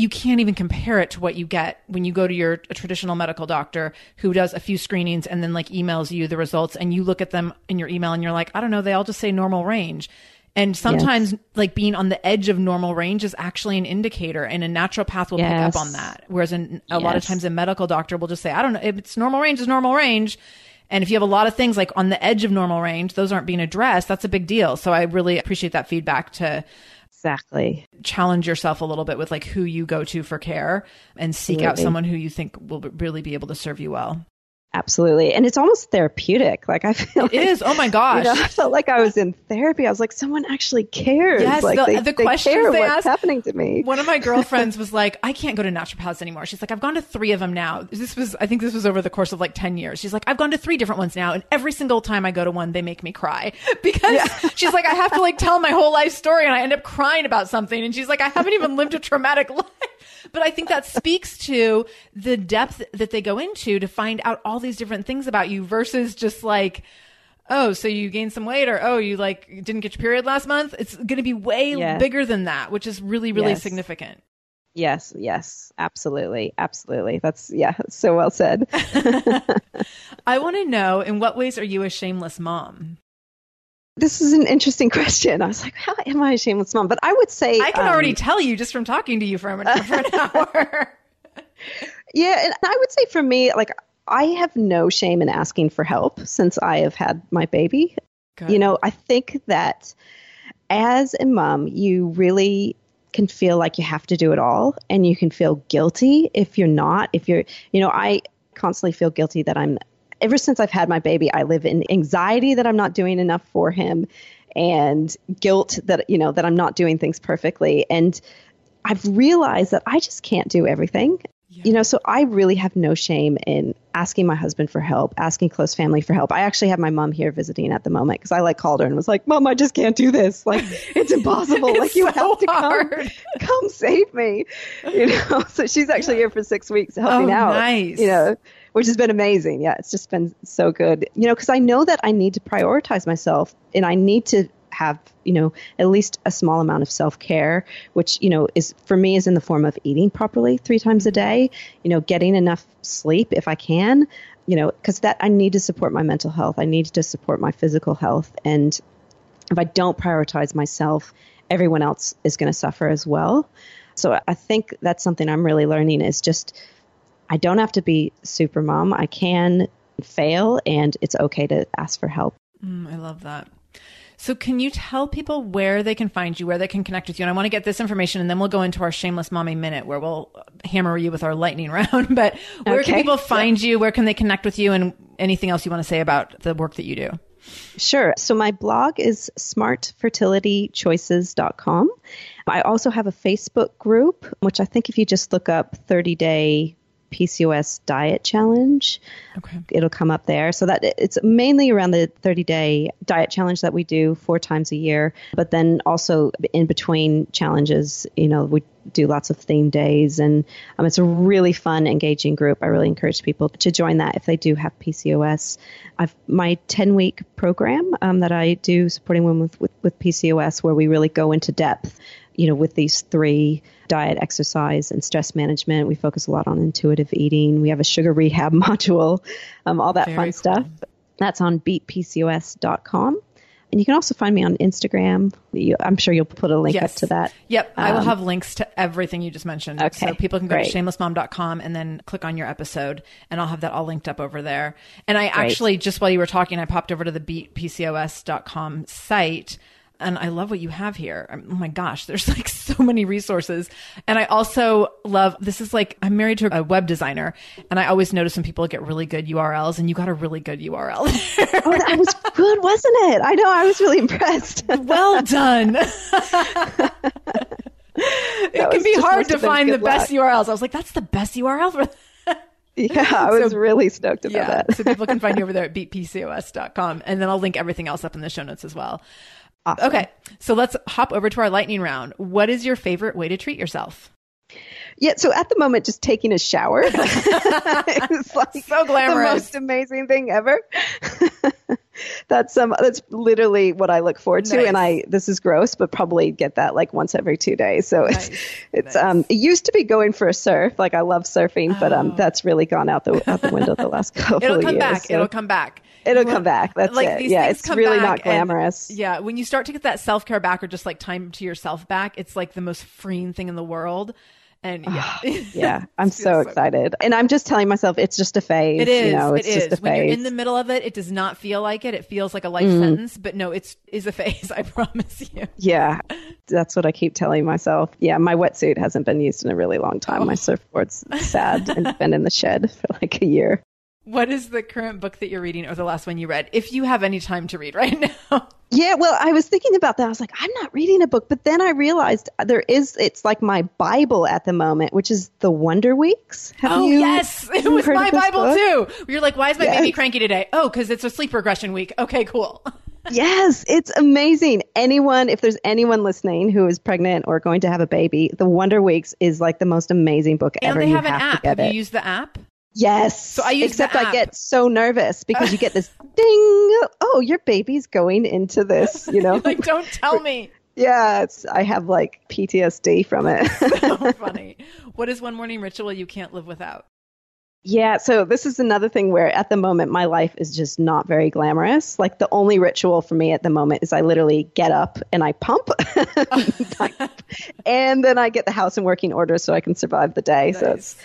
you can't even compare it to what you get when you go to your traditional medical doctor who does a few screenings and then like emails you the results and you look at them in your email and you're like, I don't know, they all just say normal range. And sometimes, yes. like being on the edge of normal range is actually an indicator, and a naturopath will yes. pick up on that. Whereas, in, a yes. lot of times, a medical doctor will just say, "I don't know, if it's normal range, is normal range." And if you have a lot of things like on the edge of normal range, those aren't being addressed. That's a big deal. So I really appreciate that feedback to exactly challenge yourself a little bit with like who you go to for care and seek Absolutely. out someone who you think will really be able to serve you well. Absolutely. And it's almost therapeutic. Like I feel it like, is. Oh my gosh. You know, I felt like I was in therapy. I was like, someone actually cares. Yes, like the, they, the they questions care they what's ask, happening to me. One of my girlfriends was like, I can't go to naturopaths anymore. She's like, I've gone to three of them now. This was, I think this was over the course of like 10 years. She's like, I've gone to three different ones now. And every single time I go to one, they make me cry because yeah. she's like, I have to like tell my whole life story and I end up crying about something. And she's like, I haven't even lived a traumatic life. But I think that speaks to the depth that they go into to find out all these different things about you versus just like, oh, so you gained some weight or oh, you like didn't get your period last month. It's going to be way bigger than that, which is really, really yes. significant. Yes, yes, absolutely. Absolutely. That's, yeah, so well said. I want to know in what ways are you a shameless mom? This is an interesting question. I was like, how am I a shameless mom? But I would say I can um, already tell you just from talking to you for, a, for an hour. yeah, and I would say for me, like I have no shame in asking for help since I have had my baby. Good. You know, I think that as a mom, you really can feel like you have to do it all and you can feel guilty if you're not. If you're, you know, I constantly feel guilty that I'm, ever since I've had my baby, I live in anxiety that I'm not doing enough for him and guilt that, you know, that I'm not doing things perfectly. And I've realized that I just can't do everything. Yeah. You know, so I really have no shame in asking my husband for help, asking close family for help. I actually have my mom here visiting at the moment because I like called her and was like, "Mom, I just can't do this. Like, it's impossible. it's like, you so have to hard. come, come save me." You know, so she's actually here for six weeks helping oh, out. Nice. You know, which has been amazing. Yeah, it's just been so good. You know, because I know that I need to prioritize myself and I need to have you know at least a small amount of self-care which you know is for me is in the form of eating properly three times a day you know getting enough sleep if i can you know because that i need to support my mental health i need to support my physical health and if i don't prioritize myself everyone else is going to suffer as well so i think that's something i'm really learning is just i don't have to be super mom i can fail and it's okay to ask for help mm, i love that so, can you tell people where they can find you, where they can connect with you? And I want to get this information, and then we'll go into our shameless mommy minute, where we'll hammer you with our lightning round. but where okay. can people find yeah. you? Where can they connect with you? And anything else you want to say about the work that you do? Sure. So my blog is smartfertilitychoices.com. I also have a Facebook group, which I think if you just look up 30 day PCOS diet challenge. Okay. It'll come up there. So that it's mainly around the 30 day diet challenge that we do four times a year. But then also in between challenges, you know, we do lots of theme days and um, it's a really fun, engaging group. I really encourage people to join that if they do have PCOS. I've my 10 week program um, that I do supporting women with, with, with PCOS where we really go into depth you know, with these three diet, exercise, and stress management, we focus a lot on intuitive eating. We have a sugar rehab module, um, all that Very fun cool. stuff. That's on beatpcos.com. And you can also find me on Instagram. I'm sure you'll put a link yes. up to that. Yep. Um, I will um, have links to everything you just mentioned. Okay. So people can go Great. to shamelessmom.com and then click on your episode, and I'll have that all linked up over there. And I Great. actually, just while you were talking, I popped over to the beatpcos.com site and I love what you have here. Um, oh my gosh, there's like so many resources. And I also love this is like I'm married to a web designer and I always notice when people get really good URLs and you got a really good URL. oh, that was good, wasn't it? I know, I was really impressed. well done. it can be hard to find the luck. best URLs. I was like, that's the best URL for yeah, I was so, really stoked about yeah, that. so people can find you over there at beatpcos.com. And then I'll link everything else up in the show notes as well. Awesome. Okay, so let's hop over to our lightning round. What is your favorite way to treat yourself? Yeah, so at the moment, just taking a shower is like so glamorous, the most amazing thing ever. that's um, that's literally what I look forward to, and I this is gross, but probably get that like once every two days. So nice. it's it's nice. um, it used to be going for a surf, like I love surfing, oh. but um, oh. that's really gone out the out the window the last couple of years. It'll of come years. Back. So. It'll come back. It'll come back. That's like it. these Yeah, it's really not glamorous. yeah, when you start to get that self care back or just like time to yourself back, it's like the most freeing thing in the world. And yeah, yeah, I'm so excited. And I'm just telling myself it's just a phase. It is. You know, it's it just is. a When you're in the middle of it, it does not feel like it. It feels like a life Mm. sentence, but no, it's is a phase. I promise you. yeah, that's what I keep telling myself. Yeah, my wetsuit hasn't been used in a really long time. Oh. My surfboard's sad and been in the shed for like a year. What is the current book that you're reading or the last one you read? If you have any time to read right now. Yeah, well, I was thinking about that. I was like, I'm not reading a book, but then I realized there is. It's like my Bible at the moment, which is the Wonder Weeks. Have Oh you? yes, it was my Bible book? too. You're like, why is my baby cranky today? Oh, because it's a sleep regression week. Okay, cool. Yes, it's amazing. Anyone, if there's anyone listening who is pregnant or going to have a baby, the Wonder Weeks is like the most amazing book And ever. And they You have an app. Have you used the app? Yes. So I use Except I get so nervous because you get this ding. Oh, your baby's going into this. You know. Like, don't tell me. yeah, it's. I have like PTSD from it. so funny. What is one morning ritual you can't live without? Yeah, so this is another thing where at the moment my life is just not very glamorous. Like the only ritual for me at the moment is I literally get up and I pump. and then I get the house in working order so I can survive the day. So it's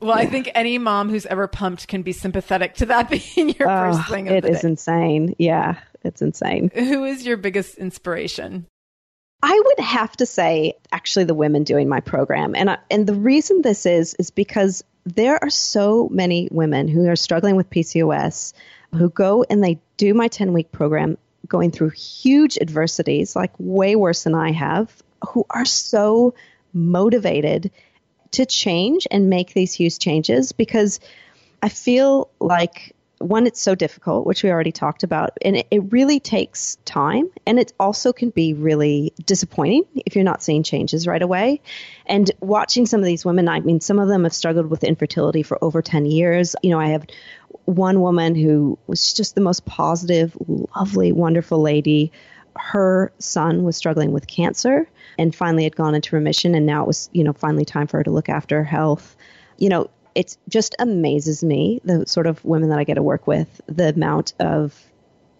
Well, I think any mom who's ever pumped can be sympathetic to that being your oh, first thing of it the is day. insane. Yeah, it's insane. Who is your biggest inspiration? I would have to say actually the women doing my program. And I, and the reason this is is because there are so many women who are struggling with PCOS who go and they do my 10 week program going through huge adversities like way worse than I have who are so motivated to change and make these huge changes because I feel like one, it's so difficult, which we already talked about, and it, it really takes time. And it also can be really disappointing if you're not seeing changes right away. And watching some of these women, I mean, some of them have struggled with infertility for over 10 years. You know, I have one woman who was just the most positive, lovely, wonderful lady. Her son was struggling with cancer and finally had gone into remission. And now it was, you know, finally time for her to look after her health. You know, it just amazes me the sort of women that I get to work with, the amount of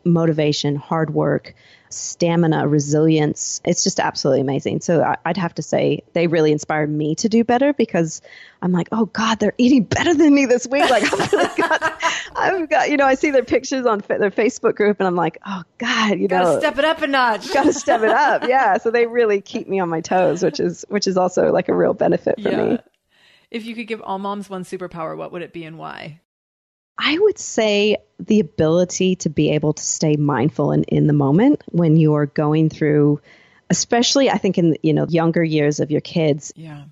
motivation, hard work, stamina, resilience. It's just absolutely amazing. So I, I'd have to say they really inspired me to do better because I'm like, oh God, they're eating better than me this week. Like I've really got, I've got, you know, I see their pictures on fa- their Facebook group and I'm like, oh God, you Gotta know, step it up a notch. got to step it up. Yeah. So they really keep me on my toes, which is, which is also like a real benefit for me. If you could give all moms one superpower, what would it be and why? I would say the ability to be able to stay mindful and in the moment when you're going through, especially I think in you know younger years of your kids, Yeah.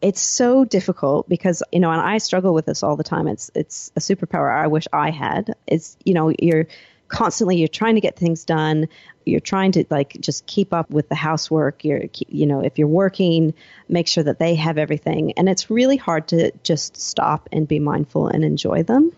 it's so difficult because you know, and I struggle with this all the time. It's it's a superpower I wish I had. It's you know you're constantly you're trying to get things done. You're trying to like just keep up with the housework. You're you know if you're working, make sure that they have everything, and it's really hard to just stop and be mindful and enjoy them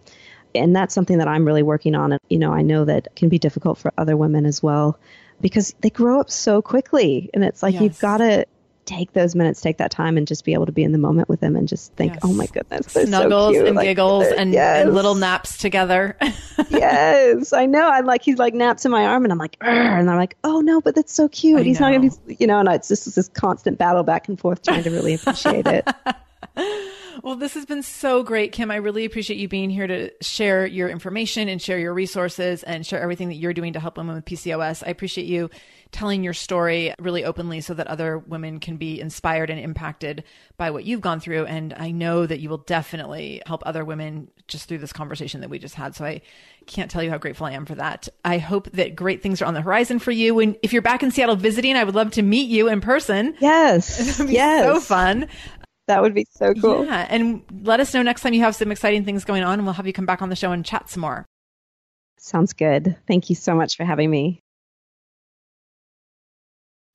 and that's something that I'm really working on. And, you know, I know that can be difficult for other women as well because they grow up so quickly. And it's like, Yes. you've got to take those minutes, take that time and just be able to be in the moment with them and just think, Yes. oh my goodness, Snuggles so and Like, giggles and, yes. and little naps together. yes, I know. I like, he's like naps in my arm and I'm like, and I'm like, oh no, but that's so cute. I he's not going to, be, you know, and it's just this constant battle back and forth trying to really appreciate it. Well, this has been so great, Kym. I really appreciate you being here to share your information and share your resources and share everything that you're doing to help women with PCOS. I appreciate you telling your story really openly so that other women can be inspired and impacted by what you've gone through. And I know that you will definitely help other women just through this conversation that we just had. So I can't tell you how grateful I am for that. I hope that great things are on the horizon for you. And if you're back in Seattle visiting, I would love to meet you in person. Yes. Yes. so fun. That would be so cool. Yeah, and let us know next time you have some exciting things going on, and we'll have you come back on the show and chat some more. Sounds good. Thank you so much for having me.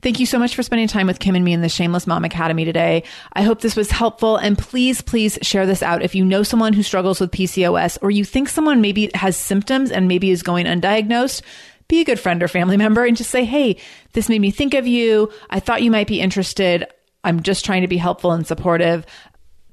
Thank you so much for spending time with Kym and me in the Shameless Mom Academy today. I hope this was helpful, and please, please share this out if you know someone who struggles with PCOS, or you think someone maybe has symptoms and maybe is going undiagnosed. Be a good friend or family member and just say, Hey, this made me think of you. I thought you might be interested. I'm just trying to be helpful and supportive.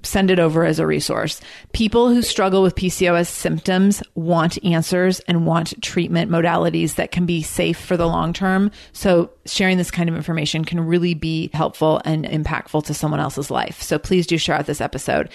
send it over as a resource. People who struggle with PCOS symptoms want answers and want treatment modalities that can be safe for the long term. So sharing this kind of information can really be helpful and impactful to someone else's life. So please do share out this episode.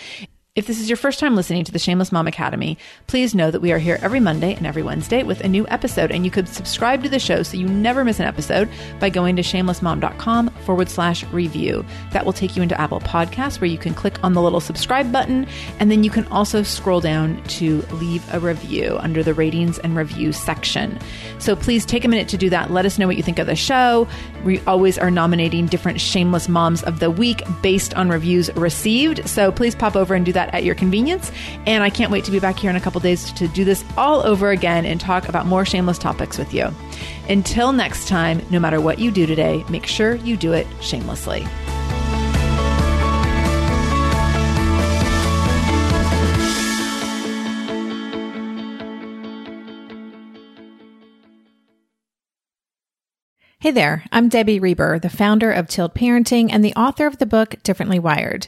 If this is your first time listening to the Shameless Mom Academy, please know that we are here every Monday and every Wednesday with a new episode, and you could subscribe to the show so you never miss an episode by going to shamelessmom.com forward slash review. That will take you into Apple Podcasts where you can click on the little subscribe button, and then you can also scroll down to leave a review under the ratings and review section. So please take a minute to do that. Let us know what you think of the show. We always are nominating different Shameless Moms of the Week based on reviews received. So please pop over and do that at your convenience. And I can't wait to be back here in a couple days to do this all over again and talk about more shameless topics with you. Until next time, no matter what you do today, make sure you do it shamelessly. Hey there, I'm Debbie Reber, the founder of Tilt Parenting and the author of the book Differently Wired.